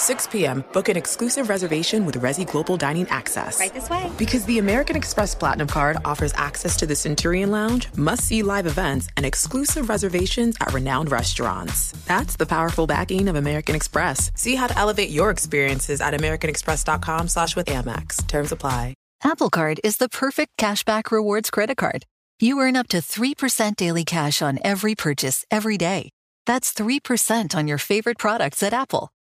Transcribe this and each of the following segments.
6 p.m., book an exclusive reservation with Resy Global Dining Access. Right this way. Because the American Express Platinum Card offers access to the Centurion Lounge, must see live events, and exclusive reservations at renowned restaurants. That's the powerful backing of American Express. See how to elevate your experiences at AmericanExpress.com slash with Amex. Terms apply. Apple Card is the perfect cashback rewards credit card. You earn up to 3% daily cash on every purchase every day. That's 3% on your favorite products at Apple,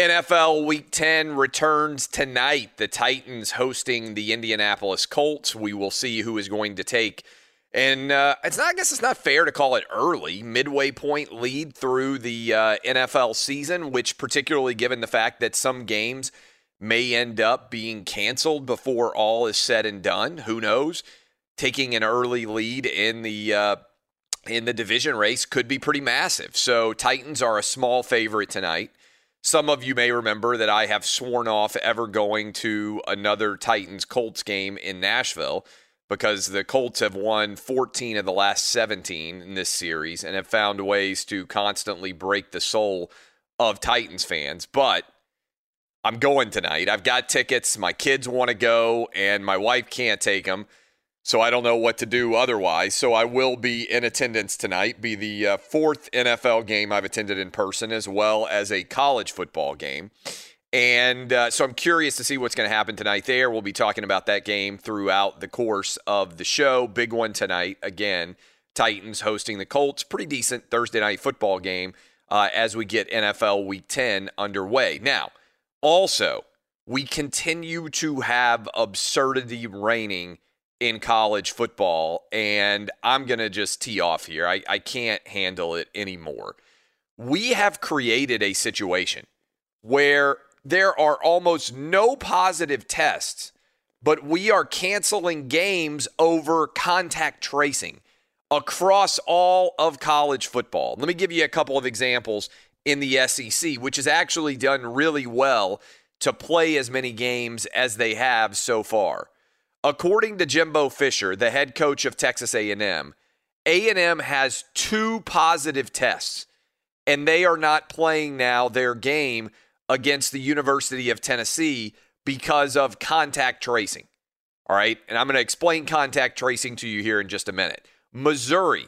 NFL Week 10 returns tonight. The Titans hosting the Indianapolis Colts. We will see who is going to take. And uh, it's not, I guess it's not fair to call it early, midway point lead through the uh, NFL season, which, particularly given the fact that some games may end up being canceled before all is said and done. Who knows? Taking an early lead in the uh, in the division race could be pretty massive. So Titans are a small favorite tonight. Some of you may remember that I have sworn off ever going to another Titans Colts game in Nashville because the Colts have won 14 of the last 17 in this series and have found ways to constantly break the soul of Titans fans. But I'm going tonight. I've got tickets. My kids want to go, and my wife can't take them. So I don't know what to do otherwise. So I will be in attendance tonight, be the uh, fourth NFL game I've attended in person, as well as a college football game. And uh, so I'm curious to see what's going to happen tonight there. We'll be talking about that game throughout the course of the show. Big one tonight. Again, Titans hosting the Colts. Pretty decent Thursday night football game uh, as we get NFL Week 10 underway. Now, also, we continue to have absurdity reigning in college football, and I'm going to just tee off here. I, I can't handle it anymore. We have created a situation where there are almost no positive tests, but we are canceling games over contact tracing across all of college football. Let me give you a couple of examples in the SEC, which has actually done really well to play as many games as they have so far. According to Jimbo Fisher, the head coach of Texas A&M, A&M has two positive tests and they are not playing now their game against the University of Tennessee because of contact tracing. All right, and I'm going to explain contact tracing to you here in just a minute. Missouri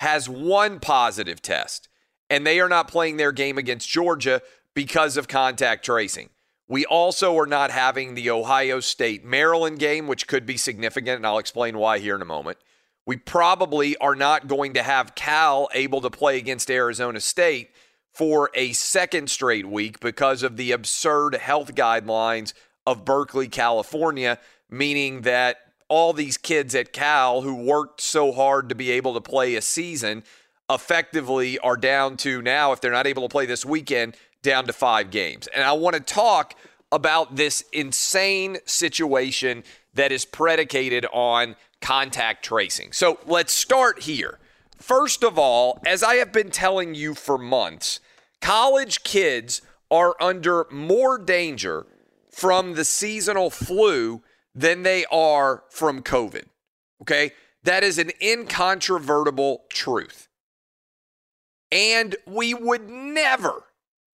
has one positive test and they are not playing their game against Georgia because of contact tracing. We also are not having the Ohio State Maryland game, which could be significant, and I'll explain why here in a moment. We probably are not going to have Cal able to play against Arizona State for a second straight week because of the absurd health guidelines of Berkeley, California, meaning that all these kids at Cal who worked so hard to be able to play a season effectively are down to now, if they're not able to play this weekend, down to five games. And I want to talk about this insane situation that is predicated on contact tracing. So let's start here. First of all, as I have been telling you for months, college kids are under more danger from the seasonal flu than they are from COVID. Okay? That is an incontrovertible truth. And we would never,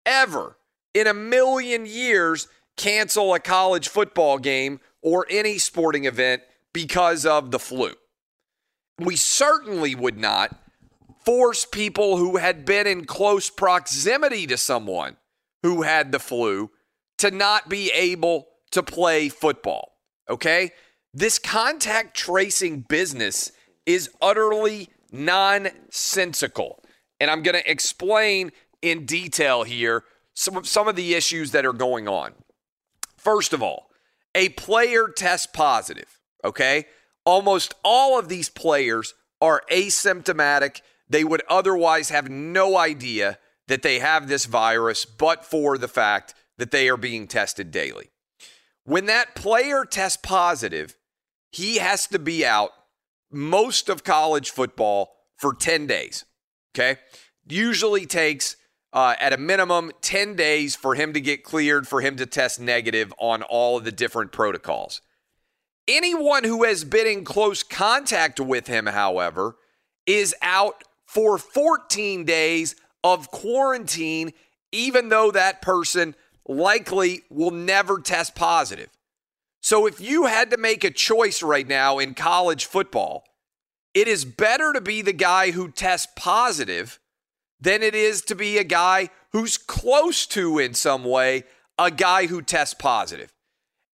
ever in a million years cancel a college football game or any sporting event because of the flu. We certainly would not force people who had been in close proximity to someone who had the flu to not be able to play football. Okay? This contact tracing business is utterly nonsensical. And I'm going to explain in detail here some, some of the issues that are going on. First of all, a player tests positive, okay? Almost all of these players are asymptomatic. They would otherwise have no idea that they have this virus, but for the fact that they are being tested daily. When that player tests positive, he has to be out most of college football for 10 days. Okay. Usually takes uh, at a minimum 10 days for him to get cleared, for him to test negative on all of the different protocols. Anyone who has been in close contact with him, however, is out for 14 days of quarantine, even though that person likely will never test positive. So if you had to make a choice right now in college football, it is better to be the guy who tests positive than it is to be a guy who's close to, in some way, a guy who tests positive.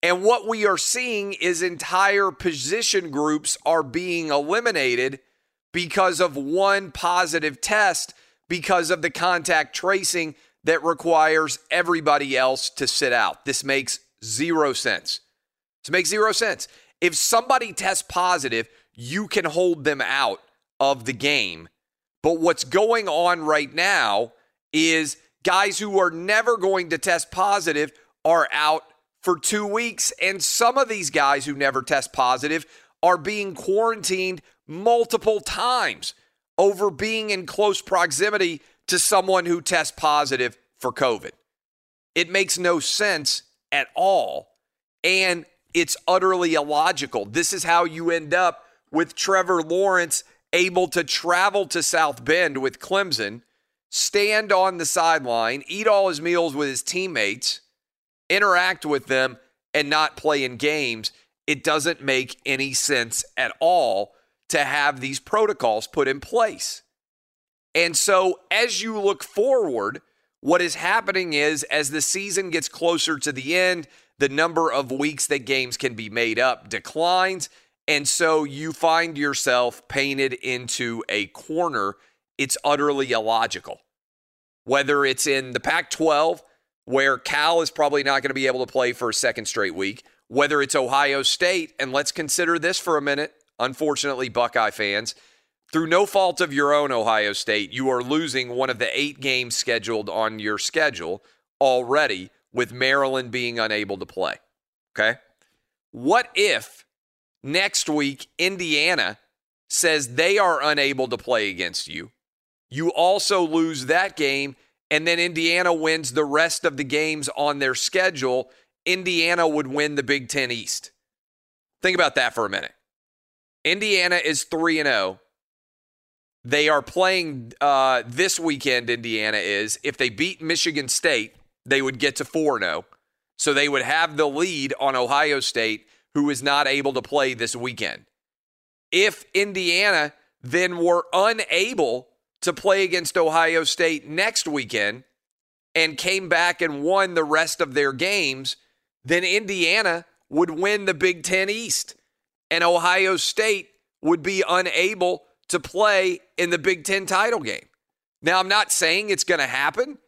And what we are seeing is entire position groups are being eliminated because of one positive test because of the contact tracing that requires everybody else to sit out. This makes zero sense. This makes zero sense. If somebody tests positive, you can hold them out of the game. But what's going on right now is guys who are never going to test positive are out for two weeks. And some of these guys who never test positive are being quarantined multiple times over being in close proximity to someone who tests positive for COVID. It makes no sense at all. And it's utterly illogical. This is how you end up with Trevor Lawrence able to travel to South Bend with Clemson, stand on the sideline, eat all his meals with his teammates, interact with them, and not play in games. It doesn't make any sense at all to have these protocols put in place. And so, as you look forward, what is happening is as the season gets closer to the end, the number of weeks that games can be made up declines. And so you find yourself painted into a corner. It's utterly illogical. Whether it's in the Pac 12, where Cal is probably not going to be able to play for a second straight week, whether it's Ohio State, and let's consider this for a minute, unfortunately, Buckeye fans. Through no fault of your own, Ohio State, you are losing one of the eight games scheduled on your schedule already with Maryland being unable to play. Okay. What if next week Indiana says they are unable to play against you? You also lose that game, and then Indiana wins the rest of the games on their schedule. Indiana would win the Big Ten East. Think about that for a minute. Indiana is 3 and 0. They are playing uh, this weekend, Indiana is. If they beat Michigan State, they would get to 4 0. So they would have the lead on Ohio State, who is not able to play this weekend. If Indiana then were unable to play against Ohio State next weekend and came back and won the rest of their games, then Indiana would win the Big Ten East. And Ohio State would be unable to play in the Big Ten title game. Now, I'm not saying it's going to happen,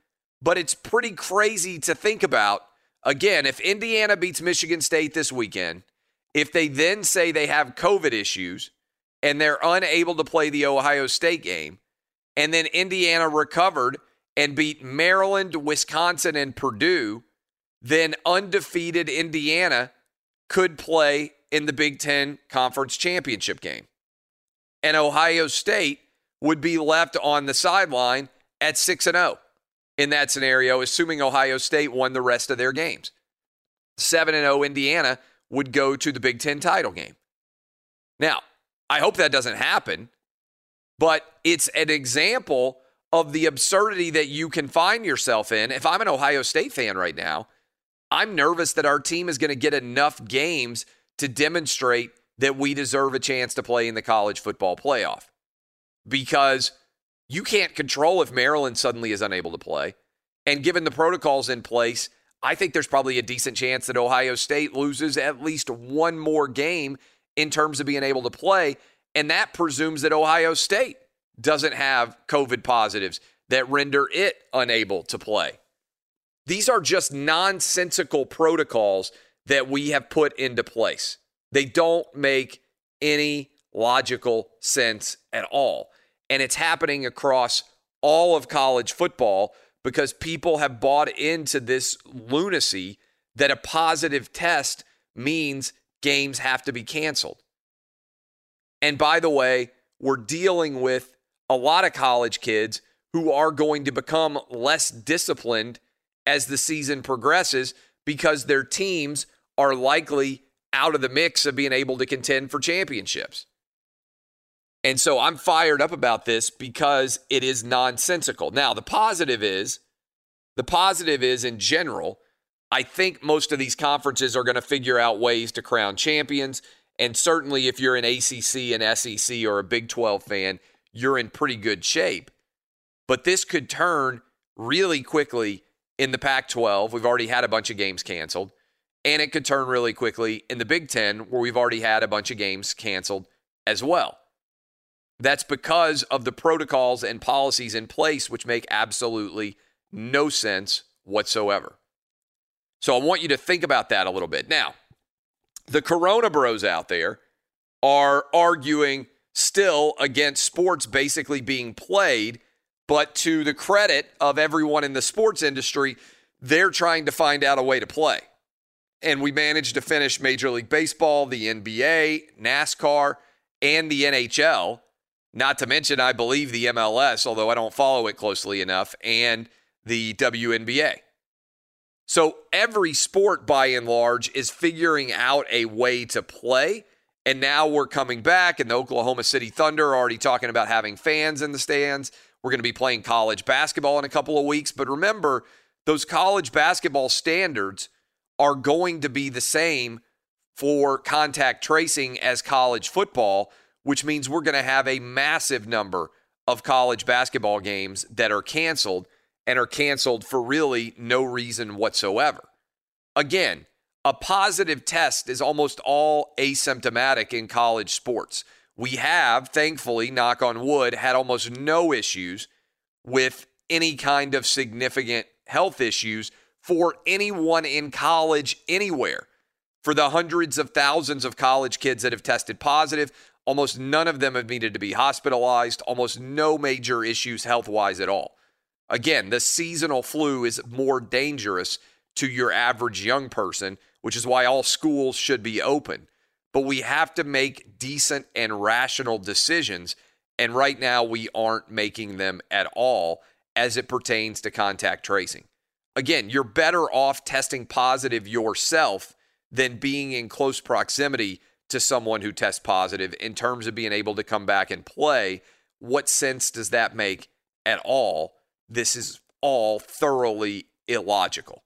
but it's pretty crazy to think about. Again, if Indiana beats Michigan State this weekend, If they then say they have COVID issues and they're unable to play the Ohio State game, and then Indiana recovered and beat Maryland, Wisconsin, and Purdue, then undefeated Indiana could play in the Big Ten Conference Championship game. And Ohio State would be left on the sideline at 6 and 0 in that scenario, assuming Ohio State won the rest of their games. 7 and 0 Indiana would go to the Big Ten title game. Now, I hope that doesn't happen, but it's an example of the absurdity that you can find yourself in. If I'm an Ohio State fan right now, I'm nervous that our team is going to get enough games to demonstrate that we deserve a chance to play in the college football playoff because you can't control if Maryland suddenly is unable to play. And given the protocols in place, I think there's probably a decent chance that Ohio State loses at least one more game in terms of being able to play. And that presumes that Ohio State doesn't have COVID positives that render it unable to play. These are just nonsensical protocols that we have put into place. They don't make any logical sense at all. And it's happening across all of college football because people have bought into this lunacy that a positive test means games have to be canceled. And by the way, we're dealing with a lot of college kids who are going to become less disciplined as the season progresses because their teams are likely out of the mix of being able to contend for championships. And so I'm fired up about this because it is nonsensical. Now, the positive is the positive is in general, I think most of these conferences are going to figure out ways to crown champions. And certainly, if you're an ACC, an SEC, or a Big 12 fan, you're in pretty good shape. But this could turn really quickly in the Pac 12. We've already had a bunch of games canceled. And it could turn really quickly in the Big Ten, where we've already had a bunch of games canceled as well. That's because of the protocols and policies in place, which make absolutely no sense whatsoever. So I want you to think about that a little bit. Now, the Corona bros out there are arguing still against sports basically being played, but to the credit of everyone in the sports industry, they're trying to find out a way to play. And we managed to finish Major League Baseball, the NBA, NASCAR, and the NHL not to mention, I believe the MLS, although I don't follow it closely enough, and the WNBA. So every sport, by and large, is figuring out a way to play. And now we're coming back, and the Oklahoma City Thunder are already talking about having fans in the stands. We're going to be playing college basketball in a couple of weeks. But remember, those college basketball standards are going to be the same for contact tracing as college football which means we're going to have a massive number of college basketball games that are canceled and are canceled for really no reason whatsoever. Again, a positive test is almost all asymptomatic in college sports. We have, thankfully, knock on wood, had almost no issues with any kind of significant health issues for anyone in college anywhere. For the hundreds of thousands of college kids that have tested positive, Almost none of them have needed to be hospitalized, almost no major issues health wise at all. Again, the seasonal flu is more dangerous to your average young person, which is why all schools should be open. But we have to make decent and rational decisions. And right now, we aren't making them at all as it pertains to contact tracing. Again, you're better off testing positive yourself than being in close proximity to someone who tests positive in terms of being able to come back and play. What sense does that make at all? This is all thoroughly illogical.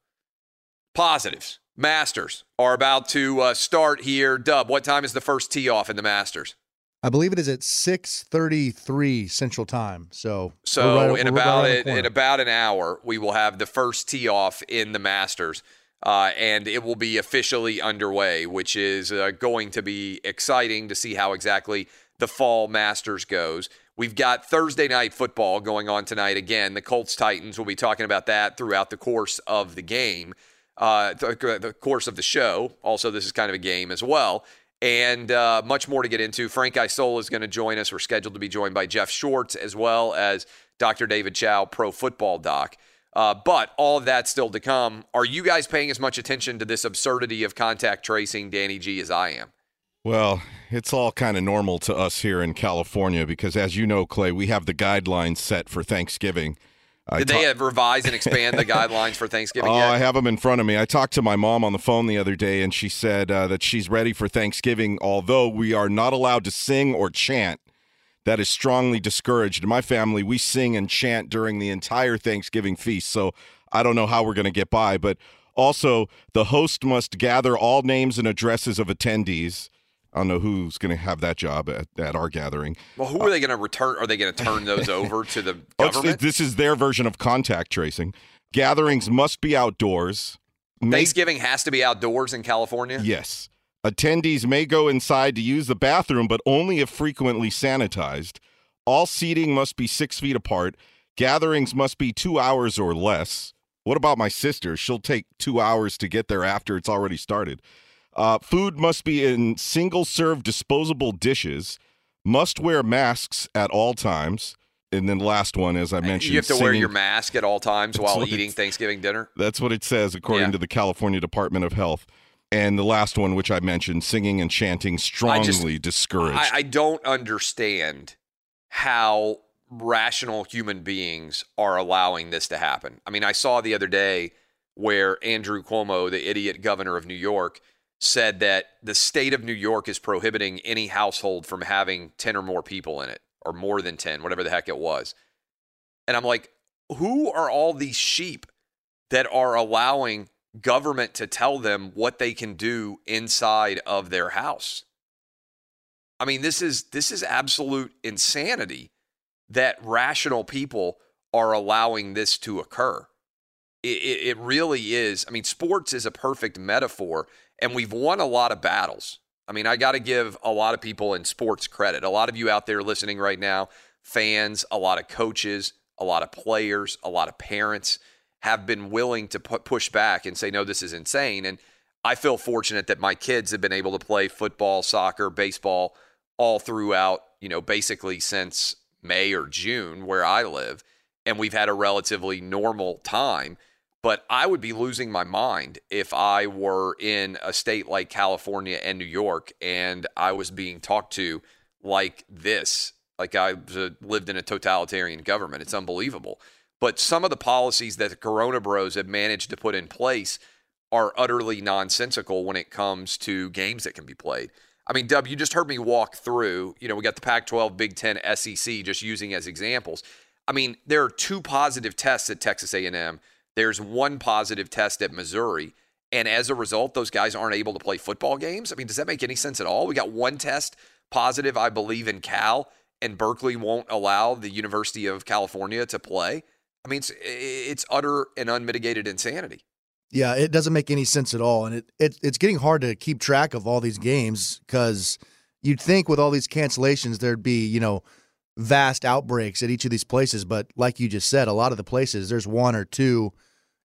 Positives. Masters are about to uh, start here. Dub, what time is the first tee off in the Masters? I believe it is at 6:33 Central Time. So So right, in about right in about an hour, we will have the first tee off in the Masters uh, and it will be officially underway, which is uh, going to be exciting to see how exactly the fall Masters goes. We've got Thursday night football going on tonight again. The Colts Titans. We'll be talking about that throughout the course of the game, uh, the, the course of the show. Also, this is kind of a game as well. and uh, much more to get into. Frank Isola is going to join us. We're scheduled to be joined by Jeff Schwartz as well as Dr. David Chao, pro football doc. Uh, but all of that still to come. Are you guys paying as much attention to this absurdity of contact tracing, Danny G, as I am? Well, it's all kind of normal to us here in California because, as you know, Clay, we have the guidelines set for Thanksgiving. I Did they have revise and expand the guidelines for Thanksgiving Oh, yet? I have them in front of me. I talked to my mom on the phone the other day, and she said uh, that she's ready for Thanksgiving, although we are not allowed to sing or chant. That is strongly discouraged. In my family, we sing and chant during the entire Thanksgiving feast, so I don't know how we're going to get by. But also, the host must gather all names and addresses of attendees. I don't know who's going to have that job at, at our gathering. well, who are they going to return? Are they going to turn those over to the Oh, government? This is their version of contact tracing. Gatherings must be outdoors. Thanksgiving has to be outdoors in California. Yes. Attendees may go inside to use the bathroom, but only if frequently sanitized. All seating must be six feet apart. Gatherings must be two hours or less. What about my sister? She'll take two hours to get there after it's already started. Uh, food must be in single serve disposable dishes. Must wear masks at all times. And then last one, as I mentioned, You have to wear your mask at all times That's while eating Thanksgiving dinner. that's what it says, according Yeah. to the California Department of Health. And the last one, which I mentioned, singing and chanting, strongly discouraged. I, I don't understand how rational human beings are allowing this to happen. I mean, I saw the other day where Andrew Cuomo, the idiot governor of New York, said that the state of New York is prohibiting any household from having 10 or more people in it, or more than 10, whatever the heck it was. And I'm like, who are all these sheep that are allowing government to tell them what they can do inside of their house? I mean, this is this is absolute insanity that rational people are allowing this to occur. It, it, it really is. I mean, sports is a perfect metaphor, and we've won a lot of battles. I mean, I got to give a lot of people in sports credit. A lot of you out there listening right now, fans, a lot of coaches, a lot of players, a lot of parents have been willing to pu- push back and say, no, this is insane. And I feel fortunate that my kids have been able to play football, soccer, baseball all throughout, you know, basically since May or June where I live. And we've had a relatively normal time. But I would be losing my mind if I were in a state like California and New York and I was being talked to like this, like I lived in a totalitarian government. It's unbelievable. But some of the policies that the Corona Bros have managed to put in place are utterly nonsensical when it comes to games that can be played. I mean, Dub, you just heard me walk through, you know, we got the Pac 12, Big 10, SEC just using as examples. I mean, there are two positive tests at Texas A&M. There's one positive test at Missouri, and as a result, those guys aren't able to play football games. I mean, does that make any sense at all? We got one test positive, I believe, in Cal, and Berkeley won't allow the University of California to play. I mean, it's it's utter and unmitigated insanity. Yeah, it doesn't make any sense at all, and it, it it's getting hard to keep track of all these games because you'd think with all these cancellations there'd be you know vast outbreaks at each of these places, but like you just said, a lot of the places there's one or two,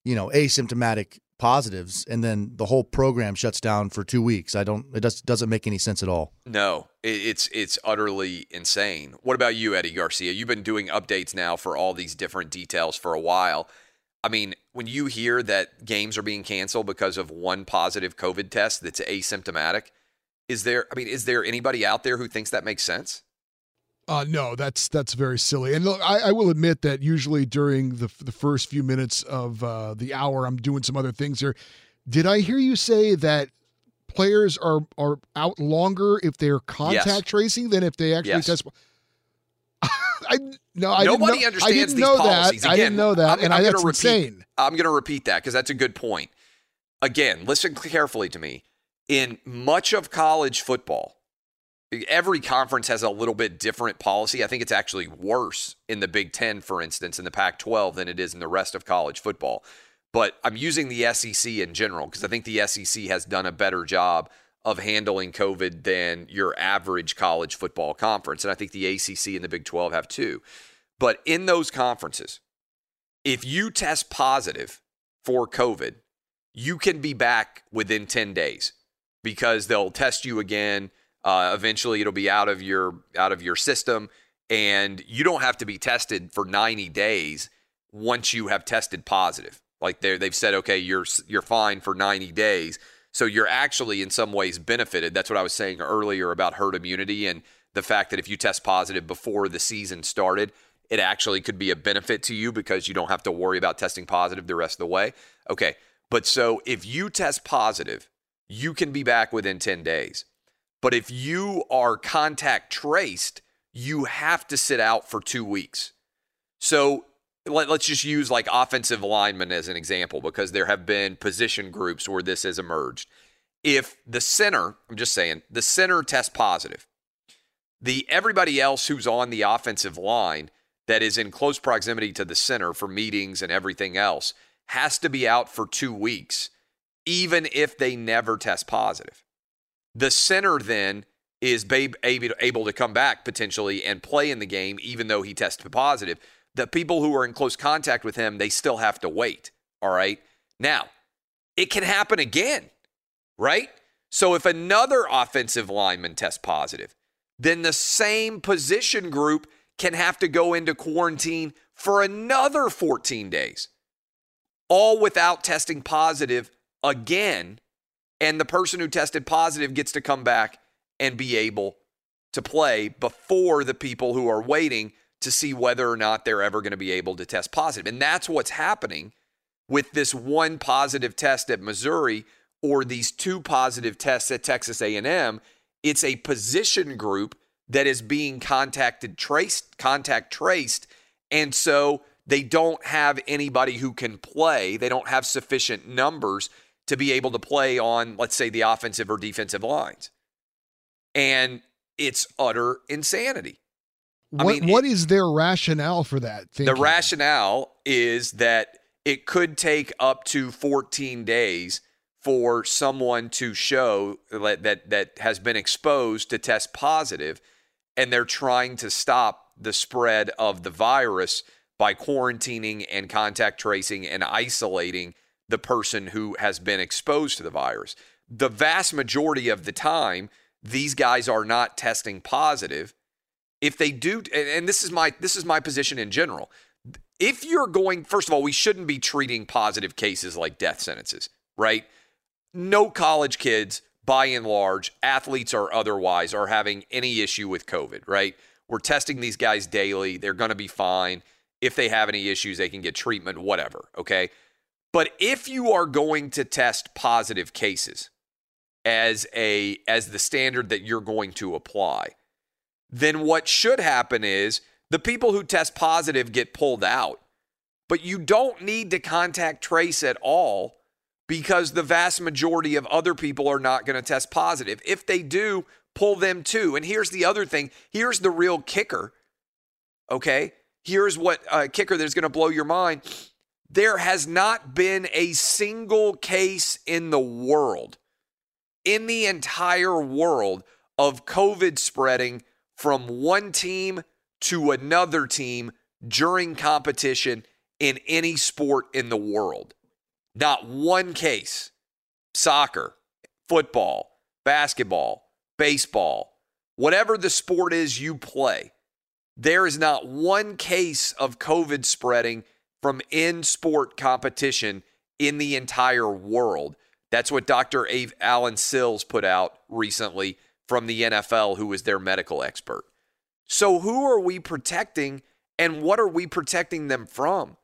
you know, asymptomatic positives, and then the whole program shuts down for two weeks. I don't. It just doesn't make any sense at all. No, it's it's utterly insane. What about you, Eddie Garcia? You've been doing updates now for all these different details for a while. I mean, when you hear that games are being canceled because of one positive COVID test that's asymptomatic, is there? I mean, is there anybody out there who thinks that makes sense? Uh, no, that's that's very silly. And look, I, I will admit that usually during the the first few minutes of uh, the hour, I'm doing some other things here. Did I hear you say that players are are out longer if they're contact Yes. tracing than if they actually Yes. test? I no, I Nobody didn't know, understands I didn't these know policies. that. I didn't know that, I'm- and I'm I, that's repeat- insane. I'm going to repeat that because that's a good point. Again, listen carefully to me. In much of college football, every conference has a little bit different policy. I think it's actually worse in the Big Ten, for instance, in the Pac 12 than it is in the rest of college football. But I'm using the SEC in general because I think the SEC has done a better job of handling COVID than your average college football conference. And I think the ACC and the Big 12 have too. But in those conferences, if you test positive for COVID, you can be back within 10 days. because they'll test you again. Uh, eventually, it'll be out of your out of your system, and you don't have to be tested for 90 days once you have tested positive. Like they they've said, okay, you're you're fine for 90 days. So you're actually in some ways benefited. That's what I was saying earlier about herd immunity and the fact that if you test positive before the season started, it actually could be a benefit to you because you don't have to worry about testing positive the rest of the way. Okay. But so if you test positive, you can be back within 10 days. But if you are contact traced, you have to sit out for two weeks. So let, us just use like offensive linemen as an example because there have been position groups where this has emerged. If the center, I'm just saying, the center tests positive, the everybody else who's on the offensive line that is in close proximity to the center for meetings and everything else has to be out for two weeks, even if they never test positive. The center then is able to come back potentially and play in the game, even though he tested positive. The people who are in close contact with him, they still have to wait. All right. Now, it can happen again, right? So if another offensive lineman tests positive, then the same position group can have to go into quarantine for another 14 days, all without testing positive again. And the person who tested positive gets to come back and be able to play before the people who are waiting to see whether or not they're ever going to be able to test positive. And that's what's happening with this one positive test at Missouri or these two positive tests at Texas A&M. It's a position group that is being contacted traced contact traced and so they don't have anybody who can play they don't have sufficient numbers to be able to play on let's say the offensive or defensive lines and it's utter insanity what, I mean, what it, is their rationale for that thinking? the rationale is that it could take up to 14 days for someone to show that, that that has been exposed to test positive and they're trying to stop the spread of the virus by quarantining and contact tracing and isolating the person who has been exposed to the virus. The vast majority of the time, these guys are not testing positive. If they do, and this is my this is my position in general. If you're going, first of all, we shouldn't be treating positive cases like death sentences, right? No college kids by and large, athletes or otherwise, are having any issue with COVID, right? We're testing these guys daily. They're going to be fine. If they have any issues, they can get treatment, whatever, okay? But if you are going to test positive cases as a as the standard that you're going to apply, then what should happen is the people who test positive get pulled out. But you don't need to contact trace at all because the vast majority of other people are not going to test positive. If they do, pull them too. And here's the other thing here's the real kicker. Okay. Here's what uh, kicker that's going to blow your mind. There has not been a single case in the world, in the entire world, of COVID spreading from one team to another team during competition in any sport in the world. Not one case. Soccer, football, basketball, baseball, whatever the sport is you play, there is not one case of COVID spreading from in sport competition in the entire world. That's what Dr. Ave Allen Sills put out recently from the NFL, who is their medical expert. So, who are we protecting and what are we protecting them from?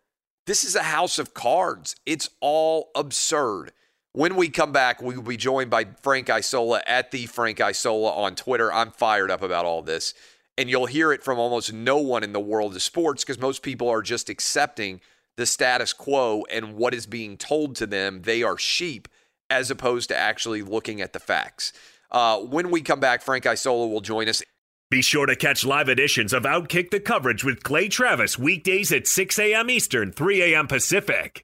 This is a house of cards. It's all absurd. When we come back, we will be joined by Frank Isola at the Frank Isola on Twitter. I'm fired up about all this. And you'll hear it from almost no one in the world of sports because most people are just accepting the status quo and what is being told to them. They are sheep as opposed to actually looking at the facts. Uh, when we come back, Frank Isola will join us. Be sure to catch live editions of Outkick the coverage with Clay Travis weekdays at 6 a.m. Eastern, 3 a.m. Pacific.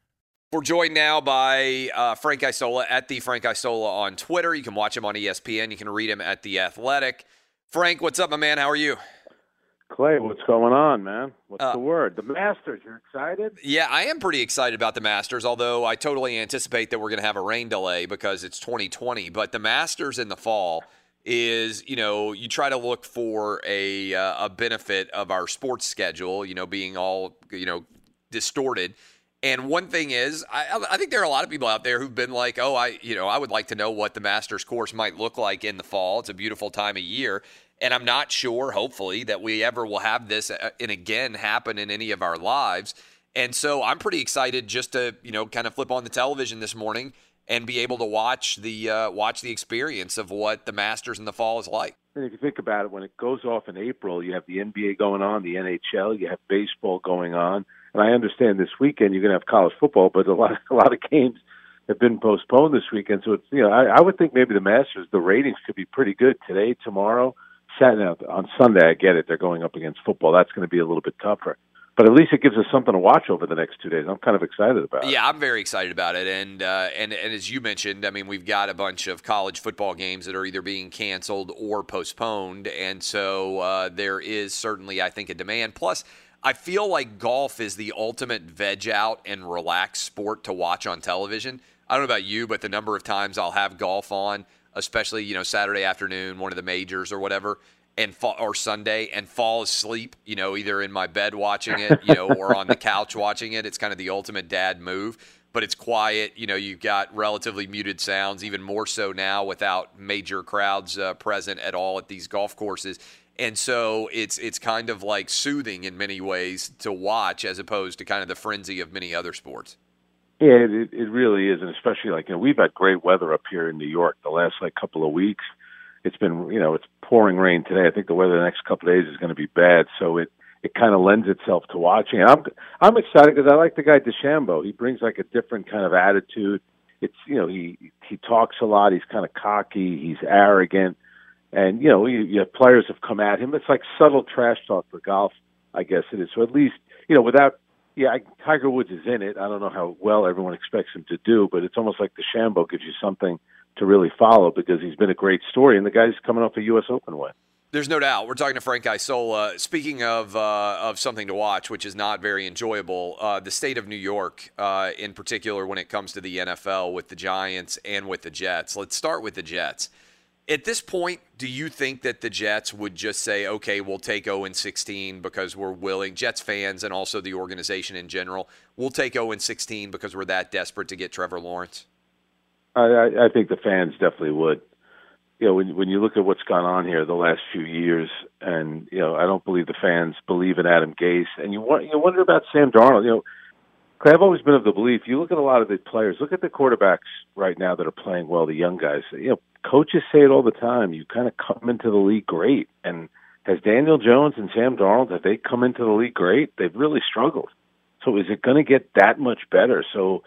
We're joined now by uh, Frank Isola at the Frank Isola on Twitter. You can watch him on ESPN. You can read him at the Athletic. Frank, what's up, my man? How are you? Clay, what's going on, man? What's Uh, the word? The Masters. You're excited? Yeah, I am pretty excited about the Masters, although I totally anticipate that we're going to have a rain delay because it's 2020. But the Masters in the fall is, you know, you try to look for a uh, a benefit of our sports schedule, you know, being all, you know, distorted. And one thing is, I, I think there are a lot of people out there who've been like, oh, I, you know, I would like to know what the Masters course might look like in the fall. It's a beautiful time of year. And I'm not sure, hopefully, that we ever will have this uh, and again happen in any of our lives. And so I'm pretty excited just to, you know, kind of flip on the television this morning and be able to watch the uh, watch the experience of what the Masters in the fall is like. And if you think about it, when it goes off in April, you have the NBA going on, the NHL, you have baseball going on, and I understand this weekend you're going to have college football, but a lot a lot of games have been postponed this weekend. So it's you know I, I would think maybe the Masters the ratings could be pretty good today, tomorrow, Saturday on Sunday. I get it; they're going up against football. That's going to be a little bit tougher but at least it gives us something to watch over the next two days. I'm kind of excited about it. Yeah, I'm very excited about it, and uh, and and as you mentioned, I mean, we've got a bunch of college football games that are either being canceled or postponed, and so uh, there is certainly, I think, a demand. Plus. I feel like golf is the ultimate veg out and relax sport to watch on television. I don't know about you, but the number of times I'll have golf on, especially you know Saturday afternoon, one of the majors or whatever, and fall, or Sunday and fall asleep, you know, either in my bed watching it, you know, or on the couch watching it. It's kind of the ultimate dad move, but it's quiet. You know, you've got relatively muted sounds, even more so now without major crowds uh, present at all at these golf courses. And so it's it's kind of like soothing in many ways to watch as opposed to kind of the frenzy of many other sports. Yeah, it, it really is, and especially like you know we've had great weather up here in New York the last like couple of weeks it's been you know it's pouring rain today. I think the weather the next couple of days is going to be bad, so it it kind of lends itself to watching. I'm I'm excited because I like the guy DeChambeau. He brings like a different kind of attitude. It's you know he he talks a lot. He's kind of cocky. He's arrogant, and you know you, you have players have come at him. It's like subtle trash talk for golf, I guess it is. So at least you know without yeah, I, Tiger Woods is in it. I don't know how well everyone expects him to do, but it's almost like DeChambeau gives you something to really follow because he's been a great story, and the guy's coming off a U.S. Open win. There's no doubt. We're talking to Frank Isola. Speaking of uh, of something to watch, which is not very enjoyable, uh, the state of New York, uh, in particular, when it comes to the NFL with the Giants and with the Jets. Let's start with the Jets. At this point, do you think that the Jets would just say, "Okay, we'll take 0 and 16 because we're willing"? Jets fans and also the organization in general, we'll take 0 and 16 because we're that desperate to get Trevor Lawrence. I, I think the fans definitely would. You know, when when you look at what's gone on here the last few years, and you know, I don't believe the fans believe in Adam Gase, and you you wonder about Sam Darnold. You know, I've always been of the belief. You look at a lot of the players. Look at the quarterbacks right now that are playing well. The young guys. You know, coaches say it all the time. You kind of come into the league great, and has Daniel Jones and Sam Darnold have they come into the league great? They've really struggled. So is it going to get that much better? So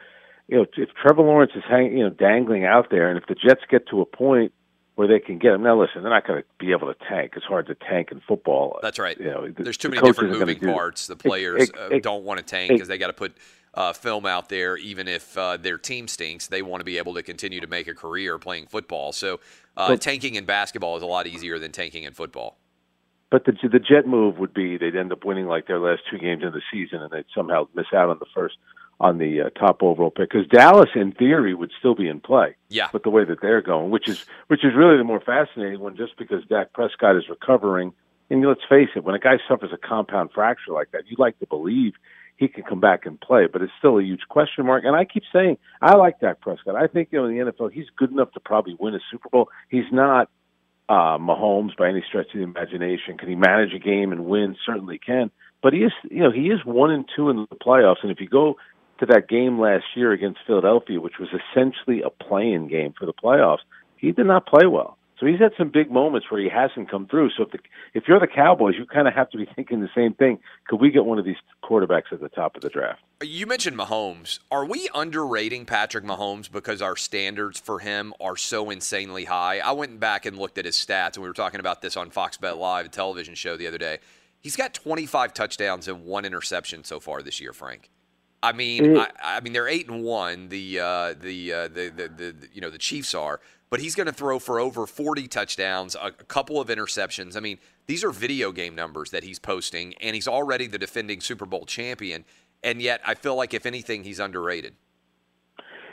you know, if Trevor Lawrence is hanging, you know, dangling out there, and if the Jets get to a point where they can get him, now listen, they're not going to be able to tank. It's hard to tank in football. That's right. You know, there's too the many different moving parts. The players It- uh, it- don't want to tank because they got to put uh, film out there. Even if uh, their team stinks, they want to be able to continue to make a career playing football. So uh, But- tanking in basketball is a lot easier than tanking in football. But the the Jet move would be they'd end up winning like their last two games of the season, and they'd somehow miss out on the first on the uh, top overall pick because Dallas, in theory, would still be in play. Yeah. But the way that they're going, which is which is really the more fascinating one, just because Dak Prescott is recovering, and let's face it, when a guy suffers a compound fracture like that, you'd like to believe he can come back and play, but it's still a huge question mark. And I keep saying I like Dak Prescott. I think you know in the NFL he's good enough to probably win a Super Bowl. He's not uh, Mahomes by any stretch of the imagination. Can he manage a game and win? Certainly can. But he is, you know, he is one and two in the playoffs. And if you go to that game last year against Philadelphia, which was essentially a play-in game for the playoffs, he did not play well. So he's had some big moments where he hasn't come through. So if the, if you're the Cowboys, you kind of have to be thinking the same thing. Could we get one of these quarterbacks at the top of the draft? You mentioned Mahomes. Are we underrating Patrick Mahomes because our standards for him are so insanely high? I went back and looked at his stats, and we were talking about this on Fox Bet Live, a television show the other day. He's got 25 touchdowns and one interception so far this year, Frank. I mean. I, I mean they're eight and one. The uh, the, uh, the, the the the you know the Chiefs are, but he's going to throw for over 40 touchdowns, a, a couple of interceptions. I mean, these are video game numbers that he's posting, and he's already the defending Super Bowl champion. And yet, I feel like if anything, he's underrated.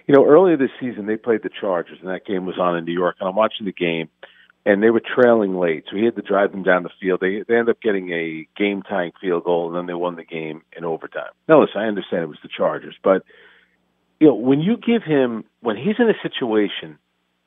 You know, earlier this season they played the Chargers, and that game was on in New York. And I'm watching the game, and they were trailing late, so he had to drive them down the field. They they ended up getting a game tying field goal, and then they won the game in overtime. Now, listen, I understand it was the Chargers, but you know, when you give him when he's in a situation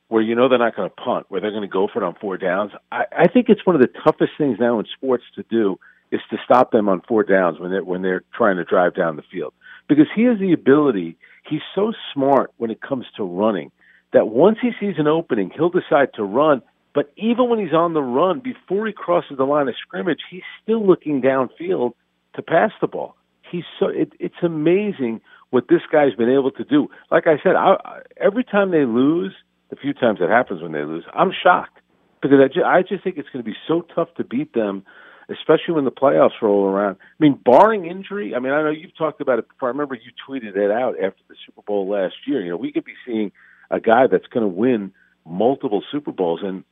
where you know they're not going to punt, where they're going to go for it on four downs, I, I think it's one of the toughest things now in sports to do is to stop them on four downs when they're when they're trying to drive down the field because he has the ability. He's so smart when it comes to running that once he sees an opening, he'll decide to run. But even when he's on the run, before he crosses the line of scrimmage, he's still looking downfield to pass the ball. He's so it, it's amazing what this guy's been able to do. Like I said, I, every time they lose, the few times it happens when they lose, I'm shocked because I just, I just think it's going to be so tough to beat them, especially when the playoffs roll around. I mean, barring injury, I mean, I know you've talked about it before. I remember you tweeted it out after the Super Bowl last year. You know, we could be seeing a guy that's going to win multiple Super Bowls, and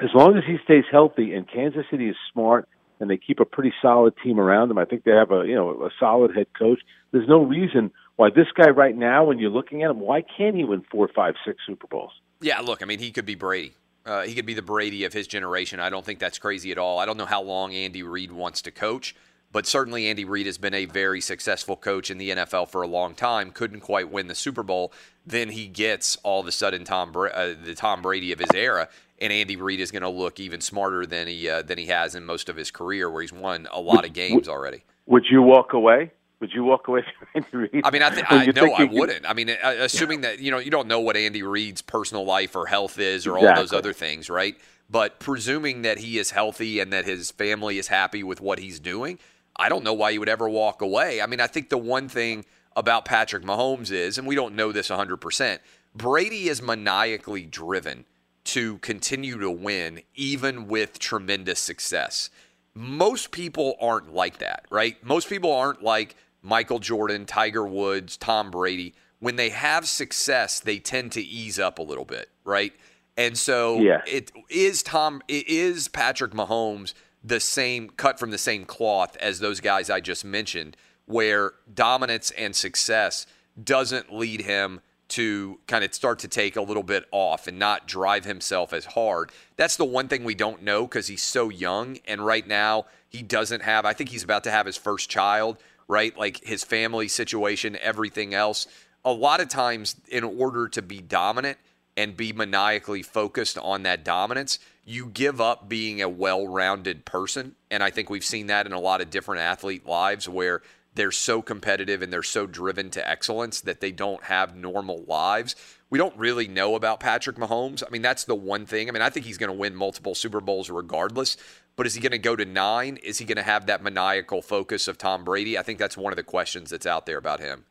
as long as he stays healthy and Kansas City is smart and they keep a pretty solid team around him, I think they have a you know a solid head coach. There's no reason why this guy right now, when you're looking at him, why can't he win four, five, six Super Bowls? Yeah, look, I mean, he could be Brady. Uh, he could be the Brady of his generation. I don't think that's crazy at all. I don't know how long Andy Reid wants to coach, but certainly Andy Reid has been a very successful coach in the NFL for a long time. Couldn't quite win the Super Bowl. Then he gets all of a sudden Tom uh, the Tom Brady of his era, and Andy Reid is going to look even smarter than he uh, than he has in most of his career, where he's won a lot of games already. Would you walk away? Would you walk away from Andy Reid? I mean, I, th- I know I wouldn't. I mean, uh, assuming that you know you don't know what Andy Reid's personal life or health is, or exactly. all those other things, right? But presuming that he is healthy and that his family is happy with what he's doing, I don't know why you would ever walk away. I mean, I think the one thing about Patrick Mahomes is, and we don't know this 100%, Brady is maniacally driven to continue to win even with tremendous success. Most people aren't like that, right? Most people aren't like Michael Jordan, Tiger Woods, Tom Brady. When they have success, they tend to ease up a little bit, right? And so yeah. it is Tom it is Patrick Mahomes the same cut from the same cloth as those guys I just mentioned where dominance and success doesn't lead him to kind of start to take a little bit off and not drive himself as hard. That's the one thing we don't know because he's so young. And right now, he doesn't have, I think he's about to have his first child, right? Like his family situation, everything else. A lot of times, in order to be dominant and be maniacally focused on that dominance, you give up being a well rounded person. And I think we've seen that in a lot of different athlete lives where they're so competitive and they're so driven to excellence that they don't have normal lives. We don't really know about Patrick Mahomes. I mean, that's the one thing. I mean, I think he's going to win multiple Super Bowls regardless. But is he going to go to nine? Is he going to have that maniacal focus of Tom Brady? I think that's one of the questions that's out there about him.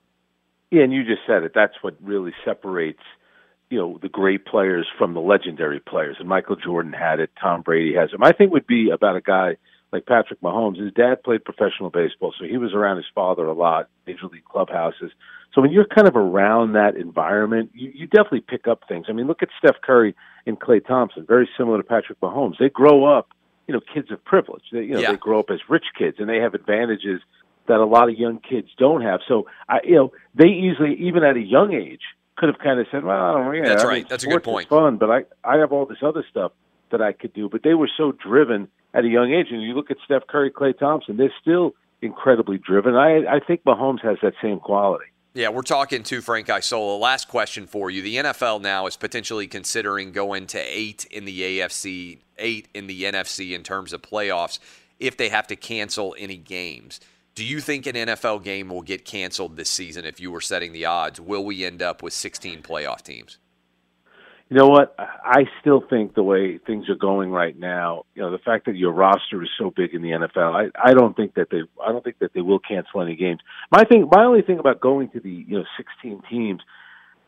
Yeah, and you just said it. That's what really separates, you know, the great players from the legendary players. And Michael Jordan had it. Tom Brady has it. My thing would be about a guy like Patrick Mahomes. His dad played professional baseball, so he was around his father a lot, major league clubhouses. So when you're kind of around that environment, you, you definitely pick up things. I mean, look at Steph Curry and Klay Thompson, very similar to Patrick Mahomes. They grow up, you know, kids of privilege. They, you know, Yeah. they grow up as rich kids, and they have advantages that a lot of young kids don't have. So, I, you know, they easily, even at a young age, could have kind of said, "Well, I don't know." That's I right. mean, That's a good point. Fun, but I, I have all this other stuff that I could do. But they were so driven at a young age. And you look at Steph Curry, Klay Thompson; they're still incredibly driven. I, I think Mahomes has that same quality. Yeah, we're talking to Frank Isola. Last question for you. The NFL now is potentially considering going to eight in the AFC, eight in the NFC in terms of playoffs if they have to cancel any games. Do you think an NFL game will get canceled this season if you were setting the odds? Will we end up with 16 playoff teams? You know what? I still think the way things are going right now, you know, the fact that your roster is so big in the NFL, I, I don't think that they, I don't think that they will cancel any games. My thing, my only thing about going to the, you know, 16 teams,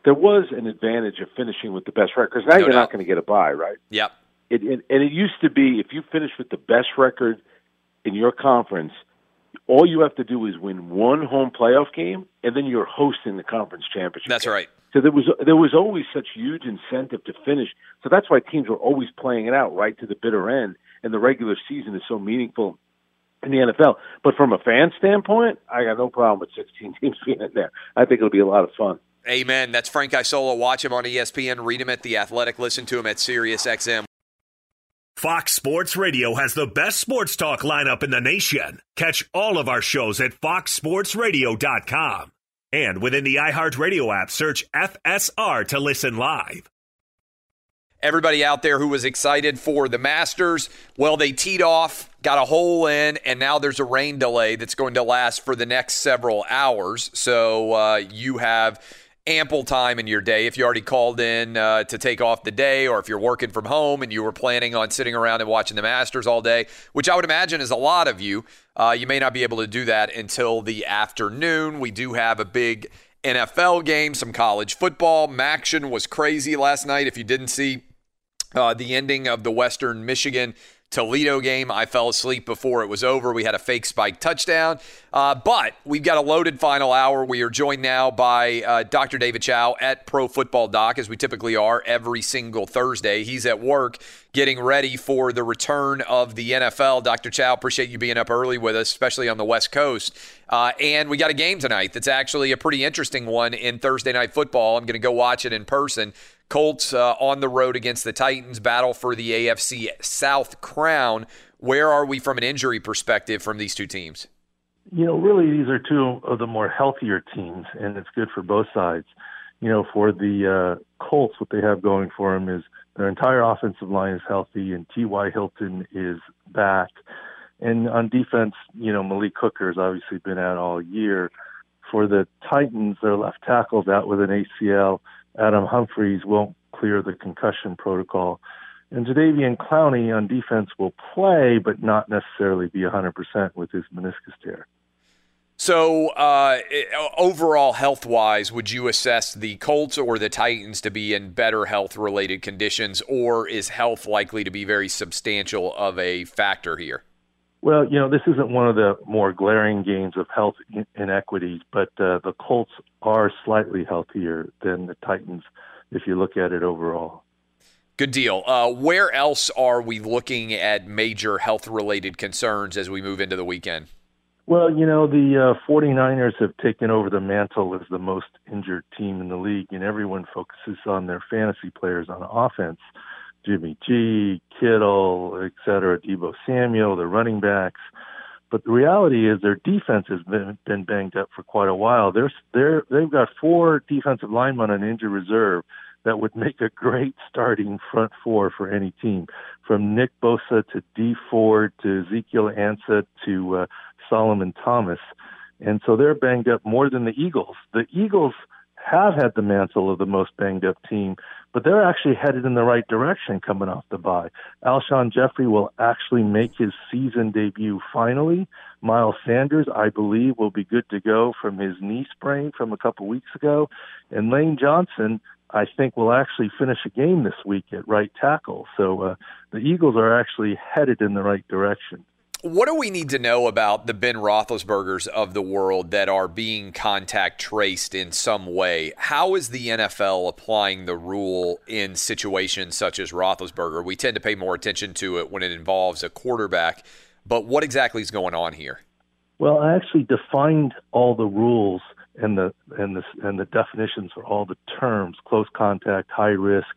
there was an advantage of finishing with the best record. 'Cause now No you're doubt. not going to get a bye, right? Yep. It, it, and it used to be if you finish with the best record in your conference, all you have to do is win one home playoff game, and then you're hosting the conference championship. That's right. So there was there was always such huge incentive to finish. So that's why teams were always playing it out right to the bitter end, and the regular season is so meaningful in the NFL. But from a fan standpoint, I got no problem with 16 teams being in there. I think it'll be a lot of fun. Amen. That's Frank Isola. Watch him on ESPN. Read him at The Athletic. Listen to him at SiriusXM. Fox Sports Radio has the best sports talk lineup in the nation. Catch all of our shows at foxsportsradio.com. And within the iHeartRadio app, search FSR to listen live. everybody out there who was excited for the Masters, well, they teed off, got a hole in, and now there's a rain delay that's going to last for the next several hours. So uh, you have ample time in your day if you already called in uh, to take off the day or if you're working from home and you were planning on sitting around and watching the Masters all day, which I would imagine is a lot of you. Uh, you may not be able to do that until the afternoon. We do have a big NFL game, some college football. Maction was crazy last night. If you didn't see uh, the ending of the Western Michigan Toledo game. I fell asleep before it was over. We had a fake spike touchdown. Uh, but we've got a loaded final hour. We are joined now by uh, Dr. David Chao at Pro Football Doc, as we typically are every single Thursday. He's at work getting ready for the return of the NFL. Dr. Chao, appreciate you being up early with us, especially on the West Coast. Uh, and we got a game tonight that's actually a pretty interesting one in Thursday Night Football. I'm going to go watch it in person. Colts uh, on the road against the Titans, battle for the AFC South crown. Where are we from an injury perspective from these two teams? You know, really, these are two of the more healthier teams, and it's good for both sides. You know, for the uh, Colts, what they have going for them is their entire offensive line is healthy, and T.Y. Hilton is back. And on defense, you know, Malik Hooker has obviously been out all year. For the Titans, their left tackle's out with an ACL. Adam Humphries won't clear the concussion protocol. And Jadeveon Clowney on defense will play, but not necessarily be 100% with his meniscus tear. So, uh, overall, health wise, would you assess the Colts or the Titans to be in better health related conditions, or is health likely to be very substantial of a factor here? Well, you know, this isn't one of the more glaring games of health inequities, but uh, the Colts are slightly healthier than the Titans if you look at it overall. Good deal. Uh, where else are we looking at major health related concerns as we move into the weekend? Well, you know, the uh, 49ers have taken over the mantle as the most injured team in the league, and everyone focuses on their fantasy players on offense. Jimmy G, Kittle, et cetera, Deebo Samuel, the running backs. But the reality is their defense has been, been banged up for quite a while. They're, they're, they've got four defensive linemen on injured reserve that would make a great starting front four for any team, from Nick Bosa to Dee Ford to Ezekiel Ansah to uh, Solomon Thomas. And so they're banged up more than the Eagles. The Eagles have had the mantle of the most banged up team, but they're actually headed in the right direction coming off the bye. Alshon Jeffery will actually make his season debut finally. Miles Sanders, I believe, will be good to go from his knee sprain from a couple weeks ago. And Lane Johnson, I think, will actually finish a game this week at right tackle. So uh, the Eagles are actually headed in the right direction what do we need to know about the Ben Roethlisbergers of the world that are being contact traced in some way? How is the NFL applying the rule in situations such as Roethlisberger? We tend to pay more attention to it when it involves a quarterback, but what exactly is going on here? Well, I actually defined all the rules and the and the and the definitions for all the terms: close contact, high risk,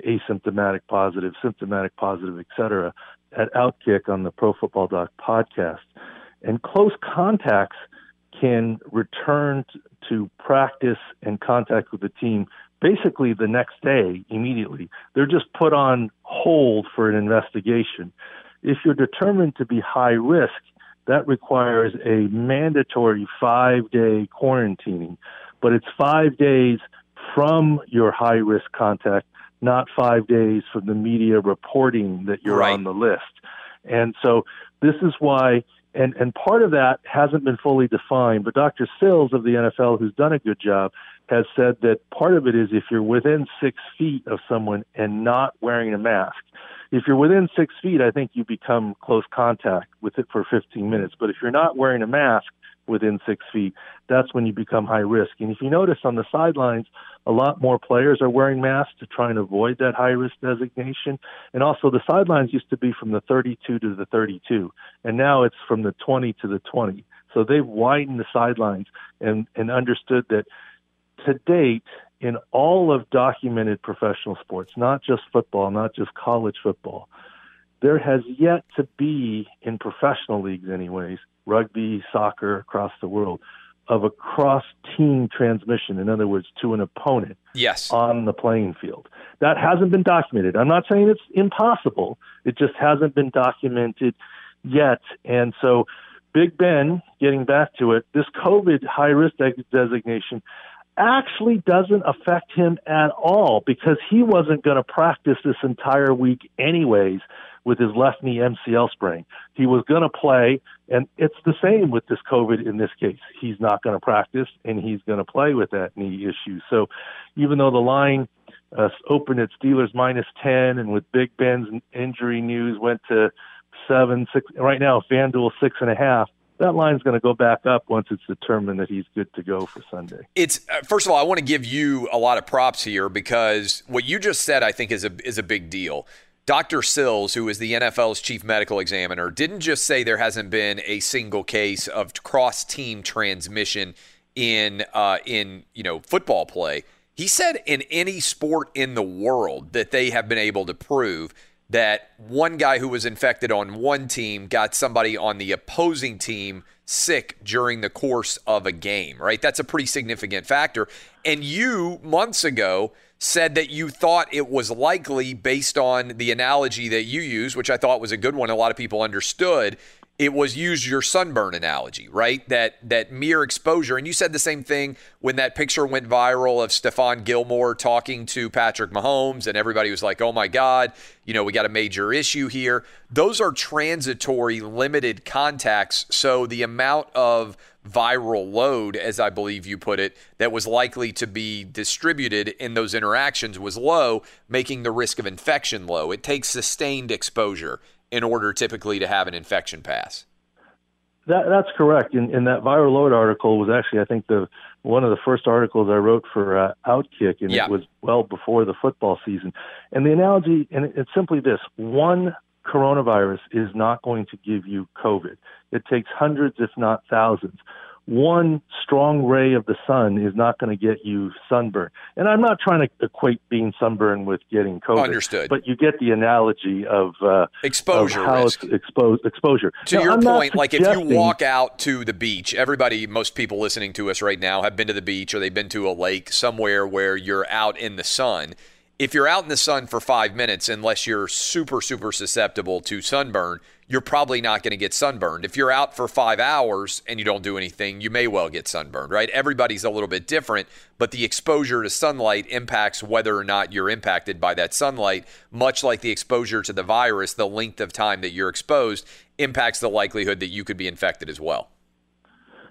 asymptomatic positive, symptomatic positive, etc at Outkick on the Pro Football Doc podcast. And close contacts can return to practice and contact with the team basically the next day immediately. They're just put on hold for an investigation. If you're determined to be high risk, that requires a mandatory five day quarantining, but it's five days from your high risk contact not five days from the media reporting that you're right. on the list. And so this is why, and, and part of that hasn't been fully defined, but Dr. Sills of the NFL, who's done a good job, has said that part of it is if you're within six feet of someone and not wearing a mask. If you're within six feet, I think you become close contact with it for 15 minutes. But if you're not wearing a mask, within six feet, that's when you become high risk. And if you notice on the sidelines, a lot more players are wearing masks to try and avoid that high risk designation. And also, the sidelines used to be from the 32 to the 32, and now it's from the 20 to the 20. So they've widened the sidelines and, and understood that to date, in all of documented professional sports, not just football, not just college football, there has yet to be, in professional leagues anyways, rugby, soccer across the world, of a cross team transmission, in other words, to an opponent Yes. on the playing field. That hasn't been documented. I'm not saying it's impossible, it just hasn't been documented yet. And so, Big Ben, getting back to it, this COVID high risk designation actually doesn't affect him at all because he wasn't going to practice this entire week anyways with his left knee MCL sprain. He was going to play, and it's the same with this COVID in this case. He's not going to practice, and he's going to play with that knee issue. So even though the line uh, opened at Steelers minus 10, and with Big Ben's injury news went to seven, six, right now, FanDuel six and a half that line's going to go back up once it's determined that he's good to go for Sunday. It's uh, first of all, I want to give you a lot of props here because what you just said, I think, is a is a big deal. Dr. Sills, who is the NFL's chief medical examiner, didn't just say there hasn't been a single case of cross team transmission in uh, in you know football play. He said in any sport in the world that they have been able to prove that one guy who was infected on one team got somebody on the opposing team sick during the course of a game, right? That's a pretty significant factor. And you, months ago, said that you thought it was likely based on the analogy that you used, which I thought was a good one. A lot of people understood it was use your sunburn analogy, right? That that mere exposure. And you said the same thing when that picture went viral of Stephon Gilmore talking to Patrick Mahomes, and everybody was like, "Oh my God, you know, we got a major issue here." Those are transitory, limited contacts. So the amount of viral load, as I believe you put it, that was likely to be distributed in those interactions was low, making the risk of infection low. It takes sustained exposure in order typically to have an infection pass. That, that's correct. And, and that viral load article was actually, I think, the one of the first articles I wrote for uh, Outkick, and Yeah. it was well before the football season. And the analogy, and it- it's simply this: one coronavirus is not going to give you COVID. It takes hundreds, if not thousands. One strong ray of the sun is not going to get you sunburn. And I'm not trying to equate being sunburned with getting COVID. Understood. But you get the analogy of uh, Exposure of how risk. it's exposed exposure. To Now, your I'm point, like if you walk out to the beach, everybody, most people listening to us right now have been to the beach or they've been to a lake somewhere where you're out in the sun. If you're out in the sun for five minutes, unless you're super, super susceptible to sunburn, you're probably not going to get sunburned. If you're out for five hours and you don't do anything, you may well get sunburned, right? Everybody's a little bit different, but the exposure to sunlight impacts whether or not you're impacted by that sunlight, much like the exposure to the virus, the length of time that you're exposed impacts the likelihood that you could be infected as well.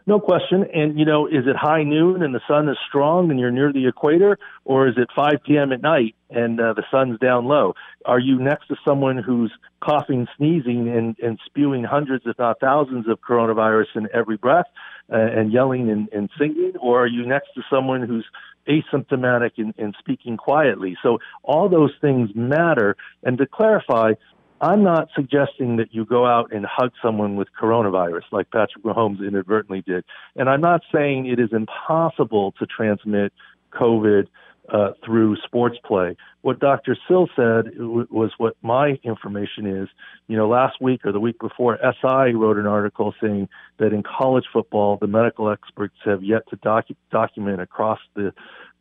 No question. And, you know, is it high noon and the sun is strong and you're near the equator, or is it 5 p.m. at night and uh, the sun's down low? Are you next to someone who's coughing, sneezing, and, and spewing hundreds, if not thousands, of coronavirus in every breath uh, and yelling and, and singing? Or are you next to someone who's asymptomatic and, and speaking quietly? So all those things matter. And to clarify, I'm not suggesting that you go out and hug someone with coronavirus like Patrick Mahomes inadvertently did. And I'm not saying it is impossible to transmit COVID uh, through sports play. What Dr. Sill said was what my information is. You know, last week or the week before, SI wrote an article saying that in college football, the medical experts have yet to docu- document across the,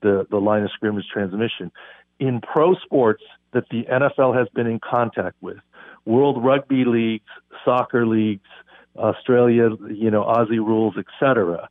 the, the line of scrimmage transmission. In pro sports that the NFL has been in contact with, World Rugby Leagues, soccer leagues, Australia, you know, Aussie rules, etc.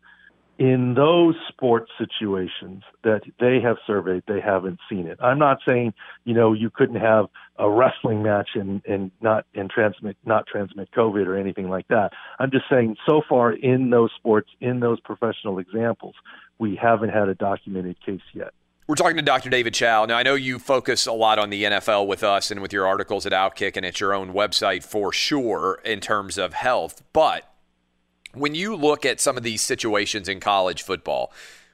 In those sports situations that they have surveyed, they haven't seen it. I'm not saying, you know, you couldn't have a wrestling match and, and not and transmit not transmit COVID or anything like that. I'm just saying so far in those sports, in those professional examples, we haven't had a documented case yet. We're talking to Dr. David Chao. Now, I know you focus a lot on the NFL with us and with your articles at Outkick and at your own website for sure in terms of health. But when you look at some of these situations in college football,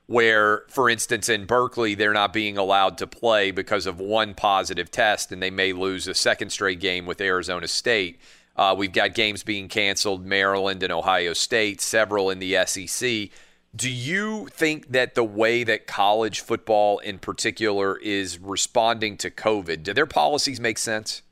where, for instance, in Berkeley, they're not being allowed to play because of one positive test and they may lose a second straight game with Arizona State. Uh, we've got games being canceled, Maryland and Ohio State, several in the SEC. Do you think that the way that college football in particular is responding to COVID, do their policies make sense?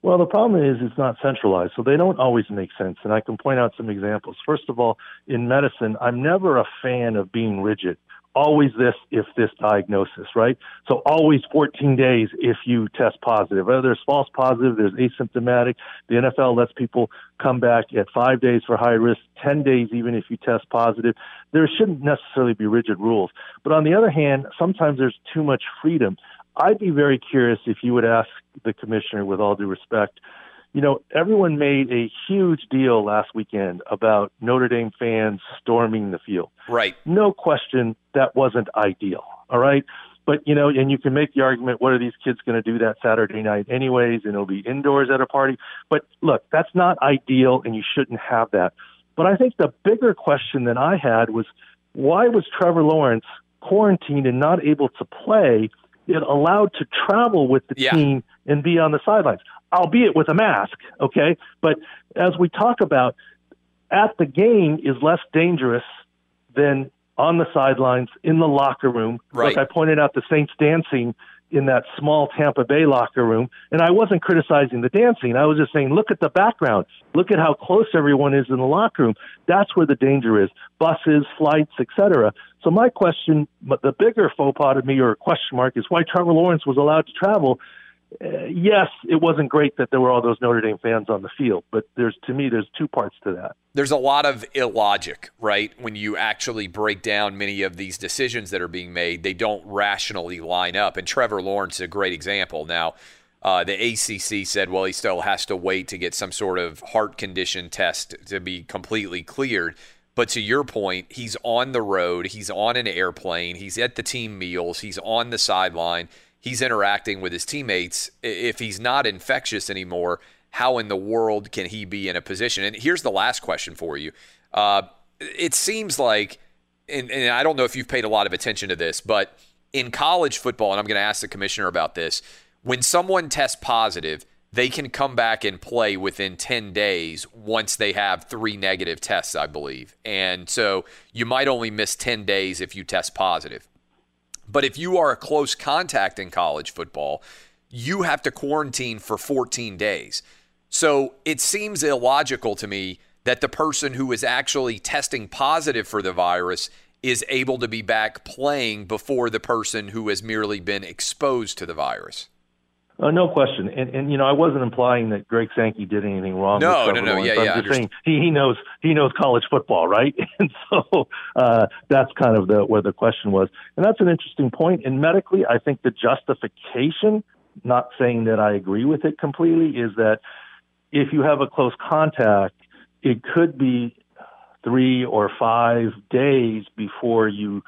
Well, the problem is it's not centralized, so they don't always make sense. And I can point out some examples. First of all, in medicine, I'm never a fan of being rigid. Always this if this diagnosis, right? So always 14 days if you test positive. Whether there's false positive, there's asymptomatic. The NFL lets people come back at five days for high risk, 10 days even if you test positive. There shouldn't necessarily be rigid rules. But on the other hand, sometimes there's too much freedom. I'd be very curious if you would ask the commissioner, with all due respect, you know, everyone made a huge deal last weekend about Notre Dame fans storming the field. Right. No question that wasn't ideal. All right. But, you know, and you can make the argument, what are these kids going to do that Saturday night anyways? And it'll be indoors at a party. But look, that's not ideal and you shouldn't have that. But I think the bigger question that I had was why was Trevor Lawrence quarantined and not able to play yet allowed to travel with the Yeah. team and be on the sidelines, albeit with a mask. Okay, but as we talk about, at the game is less dangerous than on the sidelines in the locker room. Right. Like I pointed out, the Saints dancing in that small Tampa Bay locker room, and I wasn't criticizing the dancing. I was just saying, look at the background. Look at how close everyone is in the locker room. That's where the danger is. Buses, flights, etc. So my question, but the bigger faux pas to me or question mark is why Trevor Lawrence was allowed to travel. Uh, yes, it wasn't great that there were all those Notre Dame fans on the field, but there's to me there's two parts to that. there's a lot of illogic, right? When you actually break down many of these decisions that are being made, they don't rationally line up. And Trevor Lawrence is a great example. Now, uh, the ACC said, well, he still has to wait to get some sort of heart condition test to be completely cleared. But to your point, he's on the road, he's on an airplane, he's at the team meals, he's on the sideline, he's interacting with his teammates. If he's not infectious anymore, how in the world can he be in a position? And here's the last question for you. Uh, it seems like, and, and I don't know if you've paid a lot of attention to this, but in college football, and I'm going to ask the commissioner about this, when someone tests positive, they can come back and play within 10 days once they have three negative tests, I believe. And so you might only miss 10 days if you test positive. But if you are a close contact in college football, you have to quarantine for 14 days. So it seems illogical to me that the person who is actually testing positive for the virus is able to be back playing before the person who has merely been exposed to the virus. Uh, no question, and and you know I wasn't implying that Greg Sankey did anything wrong. No, no, no, yeah, I'm yeah, just saying he, he knows he knows college football, right? And so uh, that's kind of the where the question was, and that's an interesting point. And medically, I think the justification, not saying that I agree with it completely, is that if you have a close contact, it could be three or five days before you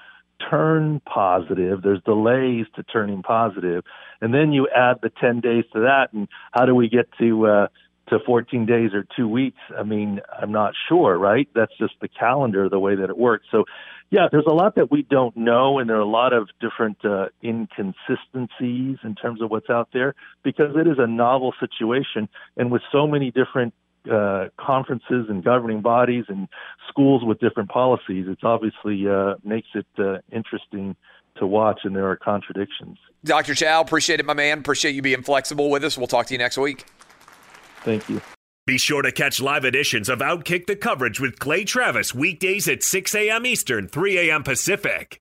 turn positive. There's delays to turning positive, and then you add the 10 days to that. And how do we get to uh, to 14 days or two weeks? I mean, I'm not sure, right? That's just the calendar, the way that it works. So, yeah, there's a lot that we don't know, and there are a lot of different uh, inconsistencies in terms of what's out there because it is a novel situation, and with so many different uh, conferences and governing bodies and schools with different policies, it's obviously uh, makes it uh, interesting to watch, and there are contradictions. Dr. Chao, appreciate it, my man. Appreciate you being flexible with us. We'll talk to you next week. Thank you. Be sure to catch live editions of Outkick the Coverage with Clay Travis weekdays at 6 a.m. Eastern, 3 a.m. Pacific.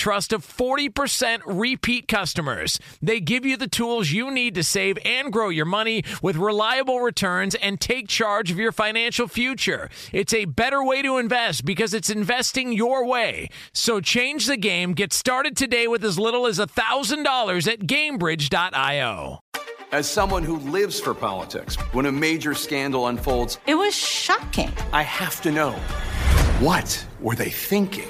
trust of 40% repeat customers. They give you the tools you need to save and grow your money with reliable returns and take charge of your financial future. It's a better way to invest because it's investing your way. So change the game. Get started today with as little as $1,000 at gamebridge.io. As someone who lives for politics, when a major scandal unfolds, it was shocking. I have to know what were they thinking?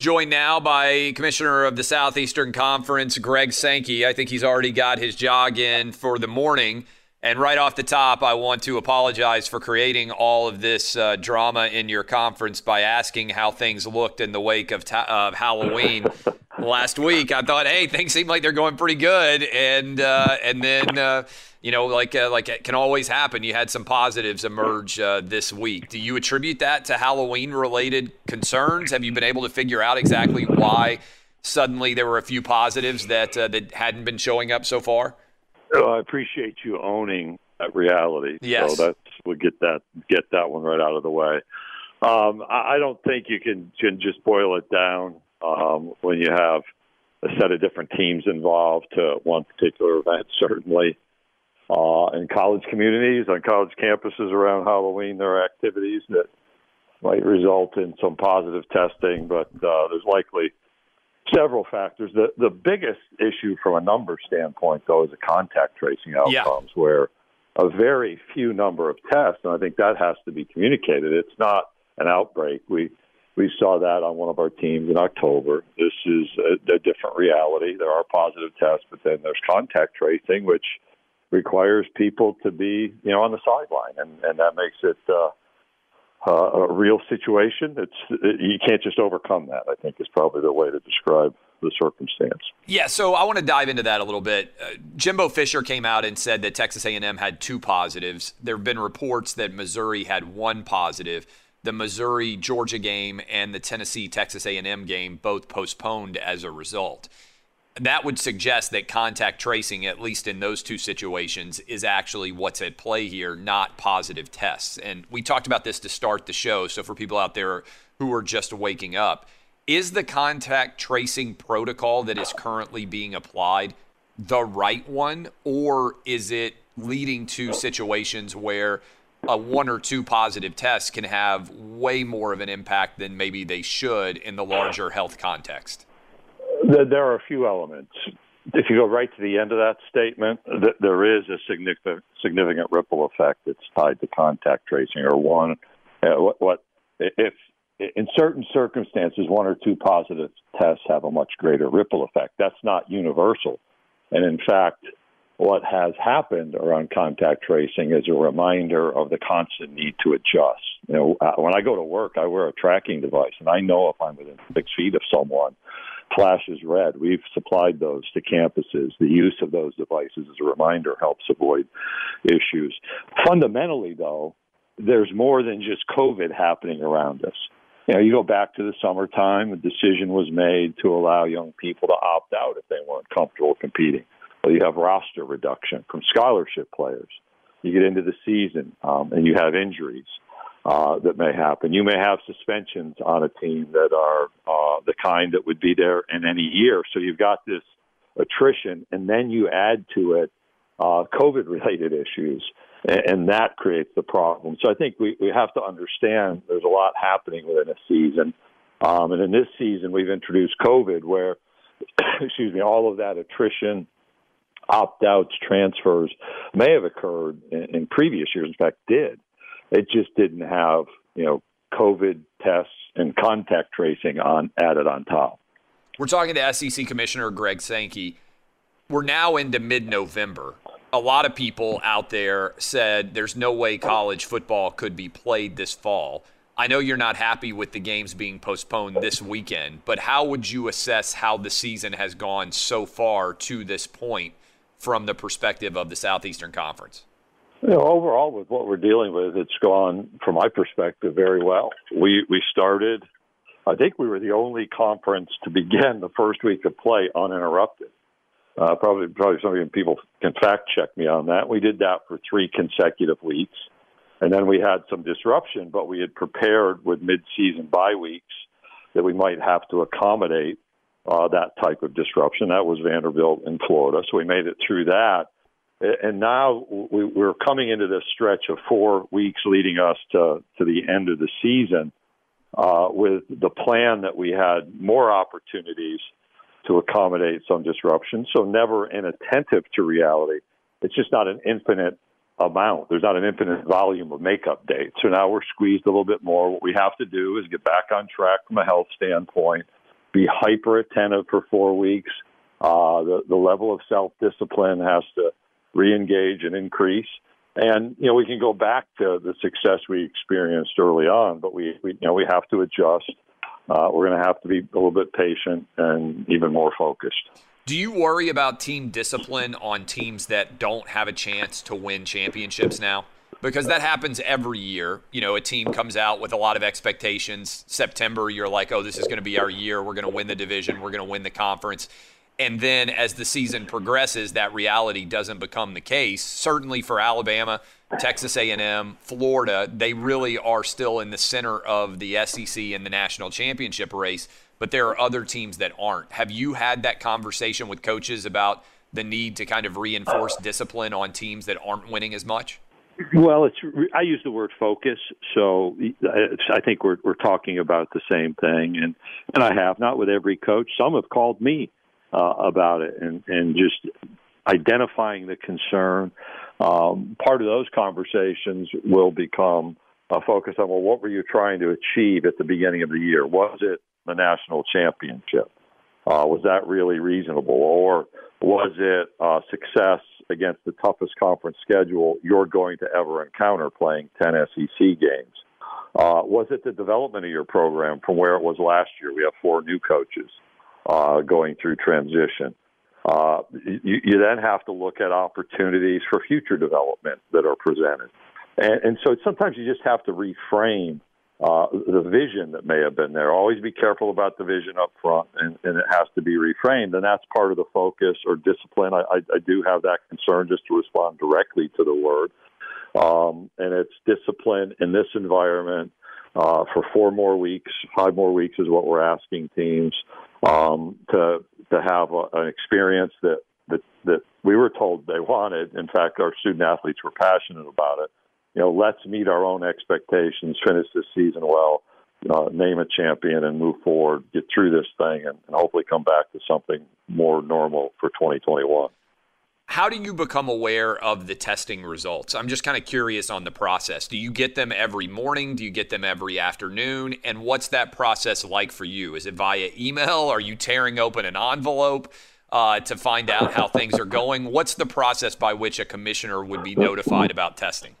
Joined now by Commissioner of the Southeastern Conference, Greg Sankey. I think he's already got his jog in for the morning. And right off the top, I want to apologize for creating all of this uh, drama in your conference by asking how things looked in the wake of, ta- of Halloween last week. I thought, hey, things seem like they're going pretty good, and uh, and then uh, you know, like uh, like it can always happen. You had some positives emerge uh, this week. Do you attribute that to Halloween related concerns? Have you been able to figure out exactly why suddenly there were a few positives that uh, that hadn't been showing up so far? I appreciate you owning that reality. Yes. So that's we'll get that get that one right out of the way. Um, I, I don't think you can, can just boil it down um, when you have a set of different teams involved to one particular event. Certainly, uh, in college communities, on college campuses around Halloween, there are activities that might result in some positive testing, but uh, there's likely several factors. The the biggest issue from a number standpoint, though, is the contact tracing outcomes, yeah. where a very few number of tests, and I think that has to be communicated. It's not an outbreak. We we saw that on one of our teams in October. This is a, a different reality. There are positive tests, but then there's contact tracing, which requires people to be, you know, on the sideline, and and that makes it. Uh, uh, a real situation. It's you can't just overcome that. I think is probably the way to describe the circumstance. Yeah, so I want to dive into that a little bit. Uh, Jimbo Fisher came out and said that Texas A&M had two positives. There have been reports that Missouri had one positive. The Missouri Georgia game and the Tennessee Texas A&M game both postponed as a result that would suggest that contact tracing, at least in those two situations, is actually what's at play here, not positive tests. And we talked about this to start the show. So for people out there who are just waking up, is the contact tracing protocol that is currently being applied the right one, or is it leading to situations where a one or two positive tests can have way more of an impact than maybe they should in the larger health context? There are a few elements. if you go right to the end of that statement, th- there is a significant significant ripple effect that's tied to contact tracing. Or one, uh, what, what if in certain circumstances one or two positive tests have a much greater ripple effect? That's not universal, and in fact, what has happened around contact tracing is a reminder of the constant need to adjust. You know, uh, when I go to work, I wear a tracking device, and I know if I'm within six feet of someone flashes red. We've supplied those to campuses. The use of those devices as a reminder helps avoid issues. Fundamentally, though, there's more than just COVID happening around us. You know, you go back to the summertime, a decision was made to allow young people to opt out if they weren't comfortable competing. Well, you have roster reduction from scholarship players. You get into the season um, and you have injuries uh, that may happen. You may have suspensions on a team that are uh, the kind that would be there in any year. So you've got this attrition, and then you add to it uh, COVID related issues, and, and that creates the problem. So I think we, we have to understand there's a lot happening within a season. Um, and in this season, we've introduced COVID where, excuse me, all of that attrition, opt outs, transfers may have occurred in, in previous years, in fact, did. It just didn't have, you know, COVID tests and contact tracing on added on top. We're talking to SEC Commissioner Greg Sankey. We're now into mid November. A lot of people out there said there's no way college football could be played this fall. I know you're not happy with the games being postponed this weekend, but how would you assess how the season has gone so far to this point from the perspective of the Southeastern Conference? You know, overall, with what we're dealing with, it's gone, from my perspective, very well. We we started. I think we were the only conference to begin the first week of play uninterrupted. Uh, probably, probably some of you people can fact check me on that. We did that for three consecutive weeks, and then we had some disruption, but we had prepared with mid-season bye weeks that we might have to accommodate uh, that type of disruption. That was Vanderbilt in Florida, so we made it through that and now we're coming into this stretch of four weeks leading us to, to the end of the season uh, with the plan that we had more opportunities to accommodate some disruption. So never inattentive to reality. It's just not an infinite amount. There's not an infinite volume of makeup dates. So now we're squeezed a little bit more. What we have to do is get back on track from a health standpoint, be hyper attentive for four weeks. Uh, the, the level of self discipline has to reengage and increase. And you know, we can go back to the success we experienced early on, but we, we you know we have to adjust. Uh, we're going to have to be a little bit patient and even more focused. Do you worry about team discipline on teams that don't have a chance to win championships now? Because that happens every year. You know, a team comes out with a lot of expectations. September, you're like, oh, this is going to be our year. We're going to win the division. We're going to win the conference and then as the season progresses that reality doesn't become the case. Certainly for alabama texas a&m florida they really are still in the center of the sec and the national championship race but there are other teams that aren't. Have you had that conversation with coaches about the need to kind of reinforce discipline on teams that aren't winning as much? Well, it's I use the word focus, so uh, I think we're we're talking about the same thing, and and I have not with every coach. Some have called me uh, about it and, and just identifying the concern. Um, part of those conversations will become a focus on well, what were you trying to achieve at the beginning of the year? Was it the national championship? Uh, was that really reasonable, or was it uh, success against the toughest conference schedule you're going to ever encounter, playing 10 SEC games? Uh, was it the development of your program from where it was last year? We have four new coaches uh, going through transition. Uh, you, you, then have to look at opportunities for future development that are presented. And, and so sometimes you just have to reframe uh, the vision that may have been there. Always be careful about the vision up front, and, and it has to be reframed. And that's part of the focus or discipline. I, I, I do have that concern just to respond directly to the word. Um, and it's discipline in this environment uh, for four more weeks. Five more weeks is what we're asking teams um, to to have a, an experience that, that that we were told they wanted. In fact, our student athletes were passionate about it. You know, let's meet our own expectations, finish this season well, uh, name a champion and move forward, get through this thing, and, and hopefully come back to something more normal for 2021. How do you become aware of the testing results? I'm just kind of curious on the process. Do you get them every morning? Do you get them every afternoon? And what's that process like for you? Is it via email? Are you tearing open an envelope uh, to find out how things are going? What's the process by which a commissioner would be notified about testing?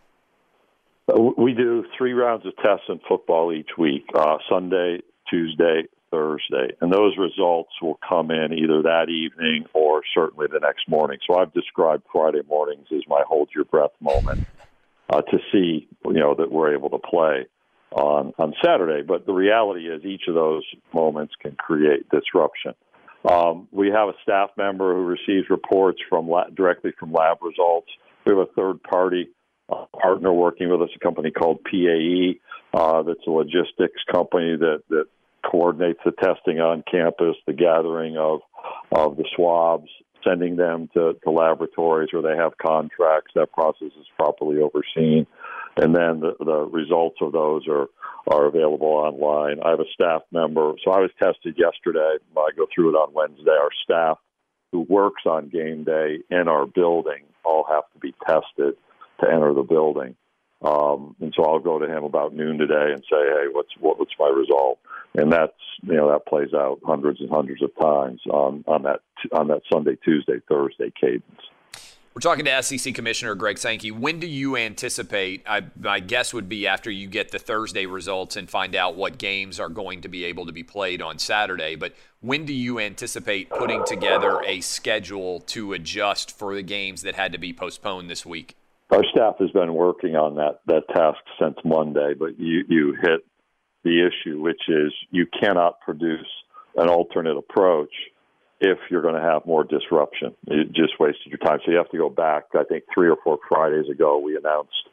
Uh, We do three rounds of tests in football each week uh, Sunday, Tuesday, Thursday. And those results will come in either that evening or certainly the next morning. So I've described Friday mornings as my hold your breath moment uh, to see, you know, that we're able to play on, on Saturday. But the reality is each of those moments can create disruption. Um, we have a staff member who receives reports from la- directly from lab results. We have a third party uh, partner working with us, a company called PAE, uh, that's a logistics company that, that coordinates the testing on campus, the gathering of of the swabs, sending them to, to laboratories where they have contracts. That process is properly overseen, and then the, the results of those are are available online. I have a staff member, so I was tested yesterday. I go through it on Wednesday. Our staff who works on game day in our building all have to be tested to enter the building. Um, and so I'll go to him about noon today and say, "Hey, what's what, what's my result?" And that's you know that plays out hundreds and hundreds of times on on that on that Sunday, Tuesday, Thursday cadence. We're talking to SEC Commissioner Greg Sankey. When do you anticipate? I, my guess would be after you get the Thursday results and find out what games are going to be able to be played on Saturday. But when do you anticipate putting together a schedule to adjust for the games that had to be postponed this week? Our staff has been working on that that task since Monday, but you you hit the issue, which is you cannot produce an alternate approach if you're going to have more disruption. It just wasted your time. So you have to go back. I think three or four Fridays ago, we announced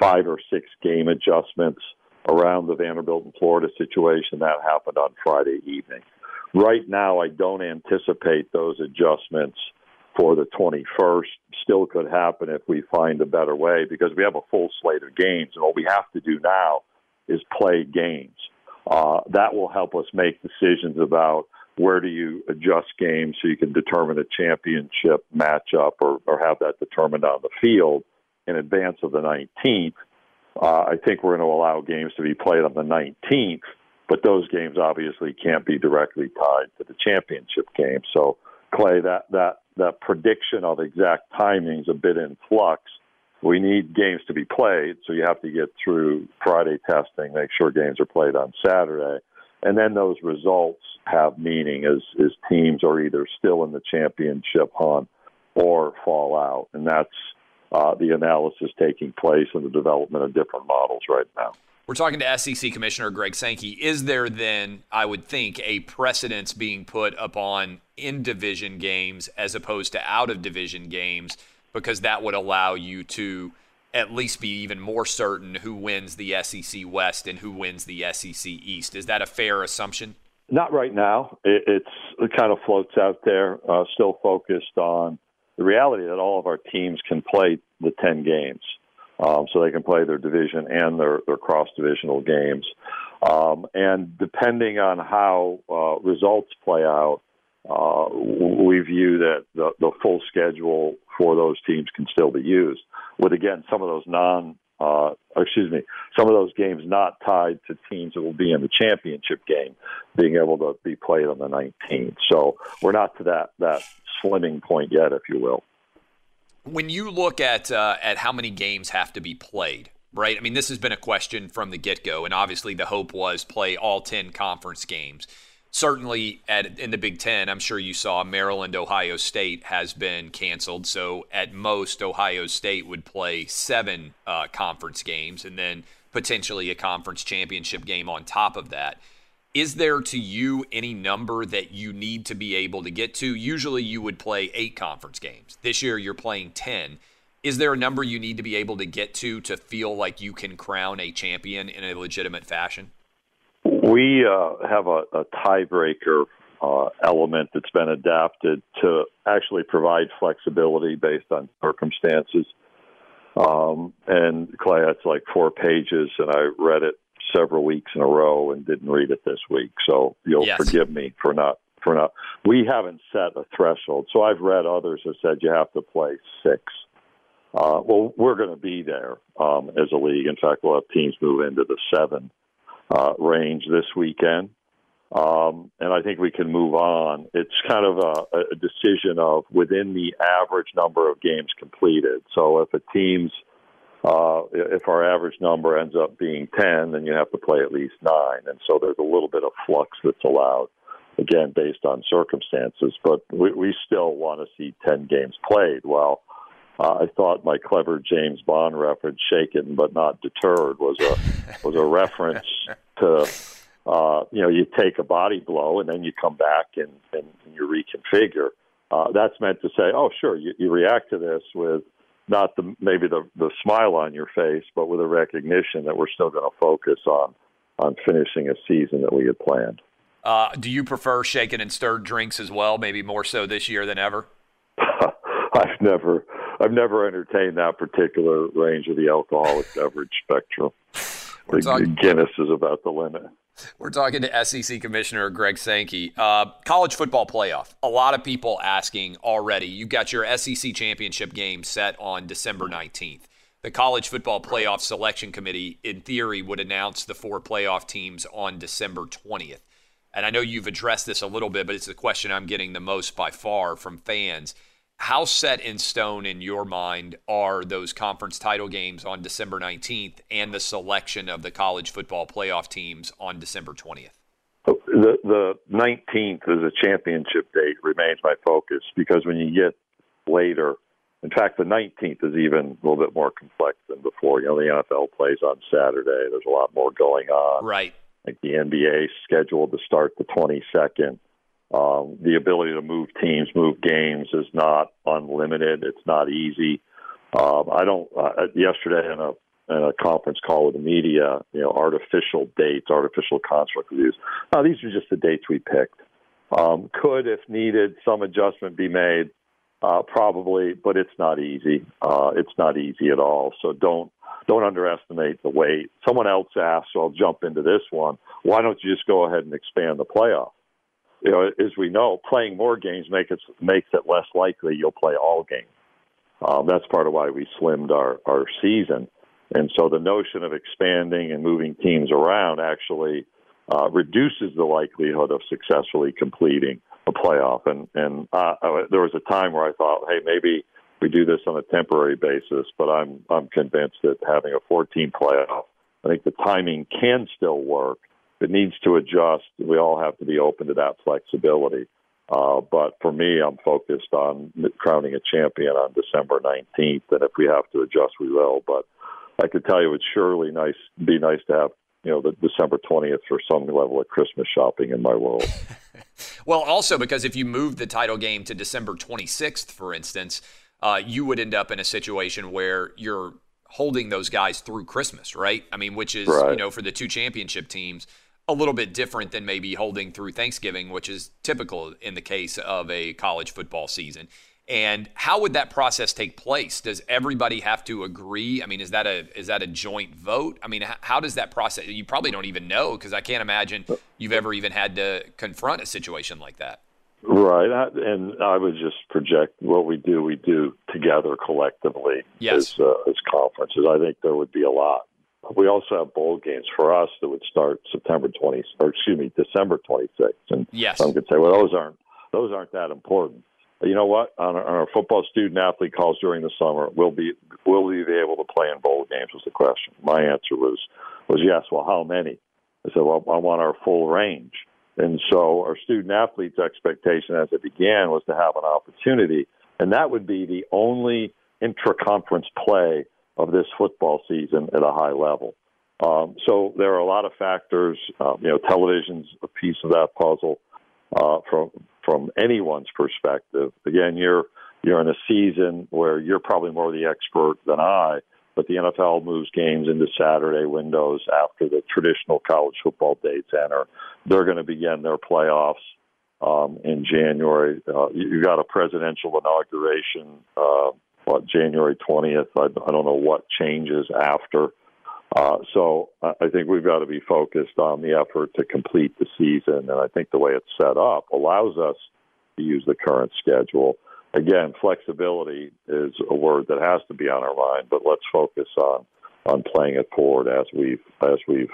five or six game adjustments around the Vanderbilt and Florida situation. That happened on Friday evening. Right now, I don't anticipate those adjustments for the 21st. Still could happen if we find a better way because we have a full slate of games. And what we have to do now is play games. Uh, that will help us make decisions about where do you adjust games so you can determine a championship matchup or, or have that determined on the field in advance of the 19th. Uh, I think we're going to allow games to be played on the 19th, but those games obviously can't be directly tied to the championship game. So, Clay, that that that prediction of exact timing is a bit in flux. We need games to be played, so you have to get through Friday testing, make sure games are played on Saturday, and then those results have meaning as as teams are either still in the championship hunt or fall out, and that's uh, the analysis taking place and the development of different models right now. We're talking to SEC Commissioner Greg Sankey. Is there then, I would think, a precedence being put upon in division games as opposed to out of division games because that would allow you to at least be even more certain who wins the SEC West and who wins the SEC East? Is that a fair assumption? Not right now. It, it's it kind of floats out there, uh, still focused on the reality that all of our teams can play the 10 games. Um, so they can play their division and their, their cross divisional games. Um, and depending on how uh, results play out, uh, we view that the, the full schedule for those teams can still be used. With again, some of those non, uh, excuse me, some of those games not tied to teams that will be in the championship game, being able to be played on the 19th. So we're not to that that slimming point yet, if you will when you look at uh, at how many games have to be played, right? I mean, this has been a question from the get go, and obviously the hope was play all ten conference games. Certainly, at in the Big Ten, I'm sure you saw Maryland, Ohio State has been canceled. So at most, Ohio State would play seven uh, conference games, and then potentially a conference championship game on top of that. Is there to you any number that you need to be able to get to? Usually you would play eight conference games. This year you're playing 10. Is there a number you need to be able to get to to feel like you can crown a champion in a legitimate fashion? We uh, have a, a tiebreaker uh, element that's been adapted to actually provide flexibility based on circumstances. Um, and Clay, it's like four pages, and I read it several weeks in a row and didn't read it this week, so you'll Yes. forgive me for not for not. We haven't set a threshold, so I've read others have said you have to play six. Uh, well, we're going to be there um, as a league. In fact, we'll have teams move into the seven uh, range this weekend. Um, and I think we can move on. It's kind of a, a decision of within the average number of games completed. So if a team's, uh, if our average number ends up being 10, then you have to play at least nine. And so there's a little bit of flux that's allowed, again, based on circumstances. But we, we still want to see 10 games played. Well, uh, I thought my clever James Bond reference, "shaken but not deterred," was a was a reference to uh, you know you take a body blow and then you come back and, and you reconfigure. Uh, that's meant to say, oh, sure, you, you react to this with not the maybe the the smile on your face, but with a recognition that we're still going to focus on on finishing a season that we had planned. Uh, do you prefer shaken and stirred drinks as well? Maybe more so this year than ever. I've never I've never entertained that particular range of the alcoholic beverage spectrum. We're The talking- Guinness is about the limit. We're talking to SEC Commissioner Greg Sankey. Uh, college football playoff. A lot of people asking already. You've got your SEC championship game set on December 19th. The College Football Playoff Selection Committee, in theory, would announce the four playoff teams on December 20th. And I know you've addressed this a little bit, but it's the question I'm getting the most by far from fans. How set in stone in your mind are those conference title games on December 19th and the selection of the college football playoff teams on December 20th? The the nineteenth is a championship date remains my focus because when you get later, in fact, the nineteenth is even a little bit more complex than before. You know, the NFL plays on Saturday. There's a lot more going on. Right. Like the NBA scheduled to start the twenty second. Um, the ability to move teams, move games is not unlimited. It's not easy. Um, I don't. Uh, yesterday in a in a conference call with the media, you know, artificial dates, artificial construct reviews. Now, these are just the dates we picked. Um, could, if needed, some adjustment be made? Uh, probably, but it's not easy. Uh, it's not easy at all. So don't don't underestimate the weight. Someone else asked, so I'll jump into this one. Why don't you just go ahead and expand the playoff? You know, as we know, playing more games makes it makes it less likely you'll play all games. Um, that's part of why we slimmed our our season. And so the notion of expanding and moving teams around actually uh, reduces the likelihood of successfully completing a playoff. And and uh, there was a time where I thought, hey, maybe we do this on a temporary basis. But I'm I'm convinced that having a 14 playoff, I think the timing can still work. It needs to adjust. We all have to be open to that flexibility. Uh, but for me, I'm focused on crowning a champion on December 19th, and if we have to adjust, we will. But I could tell you, it's surely nice be nice to have you know the December 20th for some level of Christmas shopping in my world. Well, also because if you move the title game to December 26th, for instance, uh, you would end up in a situation where you're holding those guys through Christmas, right? I mean, which is you know for the two championship teams a little bit different than maybe holding through Thanksgiving, which is typical in the case of a college football season. And how would that process take place? Does everybody have to agree? I mean, is that a is that a joint vote? I mean, how does that process? You probably don't even know because I can't imagine you've ever even had to confront a situation like that. Right, I- and I would just project what we do. We do together collectively Yes. as uh, as conferences. I think there would be a lot. We also have bowl games for us that would start September 20th, or excuse me, December twenty sixth. And Yes. some could say, well, those aren't those aren't that important. But you know what? On our, on our football student athlete calls during the summer, will be will we be able to play in bowl games? Was the question. My answer was was yes. Well, how many? I said, well, I want our full range. And so our student athletes' expectation as it began was to have an opportunity, and that would be the only intra-conference play of this football season at a high level. Um, so there are a lot of factors. Uh, you know, television's a piece of that puzzle uh, from from anyone's perspective. Again, you're you're in a season where you're probably more the expert than I, but the NFL moves games into Saturday windows after the traditional college football dates enter. They're going to begin their playoffs um, in January. Uh, you, got a presidential inauguration, uh, what January 20th. I, I don't know what changes after. Uh, so I think we've got to be focused on the effort to complete the season, and I think the way it's set up allows us to use the current schedule. Again, flexibility is a word that has to be on our mind, but let's focus on on playing it forward as we've as we've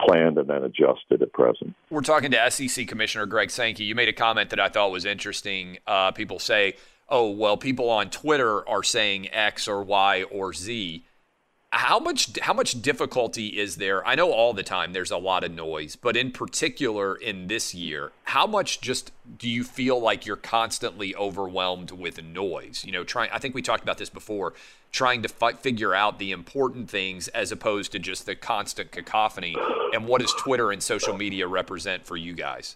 planned and then adjusted at present. We're talking to SEC Commissioner Greg Sankey. You made a comment that I thought was interesting. Uh, people say, "Oh, well, people on Twitter are saying X or Y or Z." How much how much difficulty is there? I know all the time there's a lot of noise, but in particular in this year, how much just do you feel like you're constantly overwhelmed with noise? You know, trying I think we talked about this before, trying to fi- figure out the important things as opposed to just the constant cacophony. And what does Twitter and social media represent for you guys?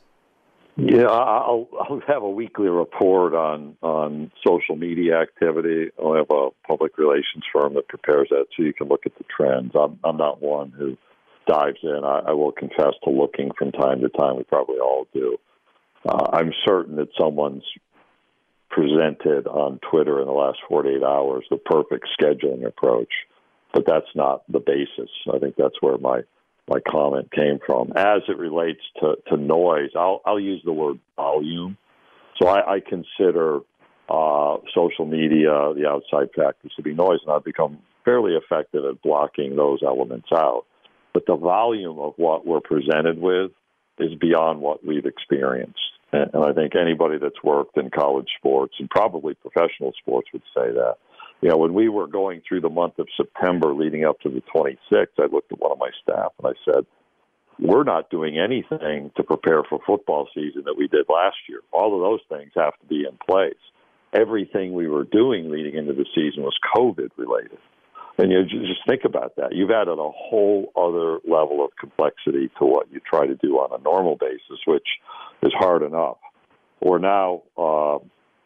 Yeah, I'll, I'll have a weekly report on on social media activity. I have a public relations firm that prepares that, so you can look at the trends. I'm I'm not one who dives in. I, I will confess to looking from time to time. We probably all do. Uh, I'm certain that someone's presented on Twitter in the last 48 hours the perfect scheduling approach, but that's not the basis. I think that's where my my comment came from. As it relates to, to noise, I'll, I'll use the word volume. So I, I consider uh, social media, the outside factors to be noise, and I've become fairly effective at blocking those elements out. But the volume of what we're presented with is beyond what we've experienced. And, and I think anybody that's worked in college sports and probably professional sports would say that you know, when we were going through the month of September leading up to the 26th, I looked at one of my staff and I said, we're not doing anything to prepare for football season that we did last year. All of those things have to be in place. Everything we were doing leading into the season was COVID related. And you just think about that. You've added a whole other level of complexity to what you try to do on a normal basis, which is hard enough. We're now uh,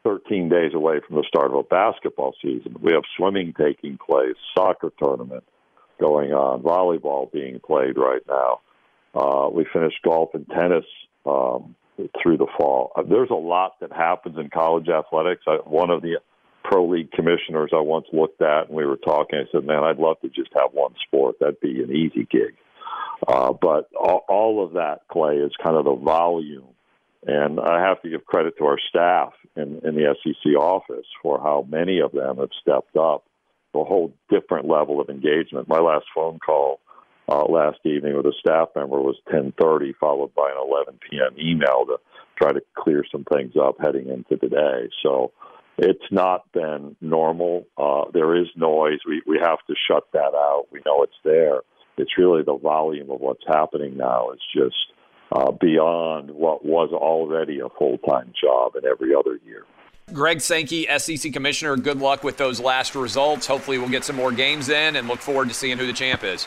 13 days away from the start of a basketball season. We have swimming taking place, soccer tournament going on, volleyball being played right now. Uh, we finished golf and tennis um, through the fall. Uh, there's a lot that happens in college athletics. I, one of the pro league commissioners I once looked at, and we were talking. I said, "Man, I'd love to just have one sport. That'd be an easy gig." Uh, but all, all of that, Clay, is kind of the volume and I have to give credit to our staff in, in the SEC office for how many of them have stepped up to a whole different level of engagement. My last phone call uh, last evening with a staff member was 10:30, followed by an 11 p.m. email to try to clear some things up heading into today. So it's not been normal. Uh, there is noise. We we have to shut that out. We know it's there. It's really the volume of what's happening now is just uh, beyond what was already a full time job in every other year. Greg Sankey, SEC Commissioner, good luck with those last results. Hopefully, we'll get some more games in and look forward to seeing who the champ is.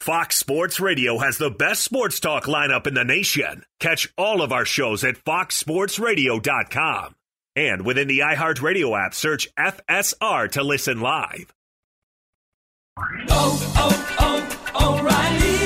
Fox Sports Radio has the best sports talk lineup in the nation. Catch all of our shows at foxsportsradio.com. And within the iHeartRadio app, search FSR to listen live. Oh, oh, oh, O'Reilly.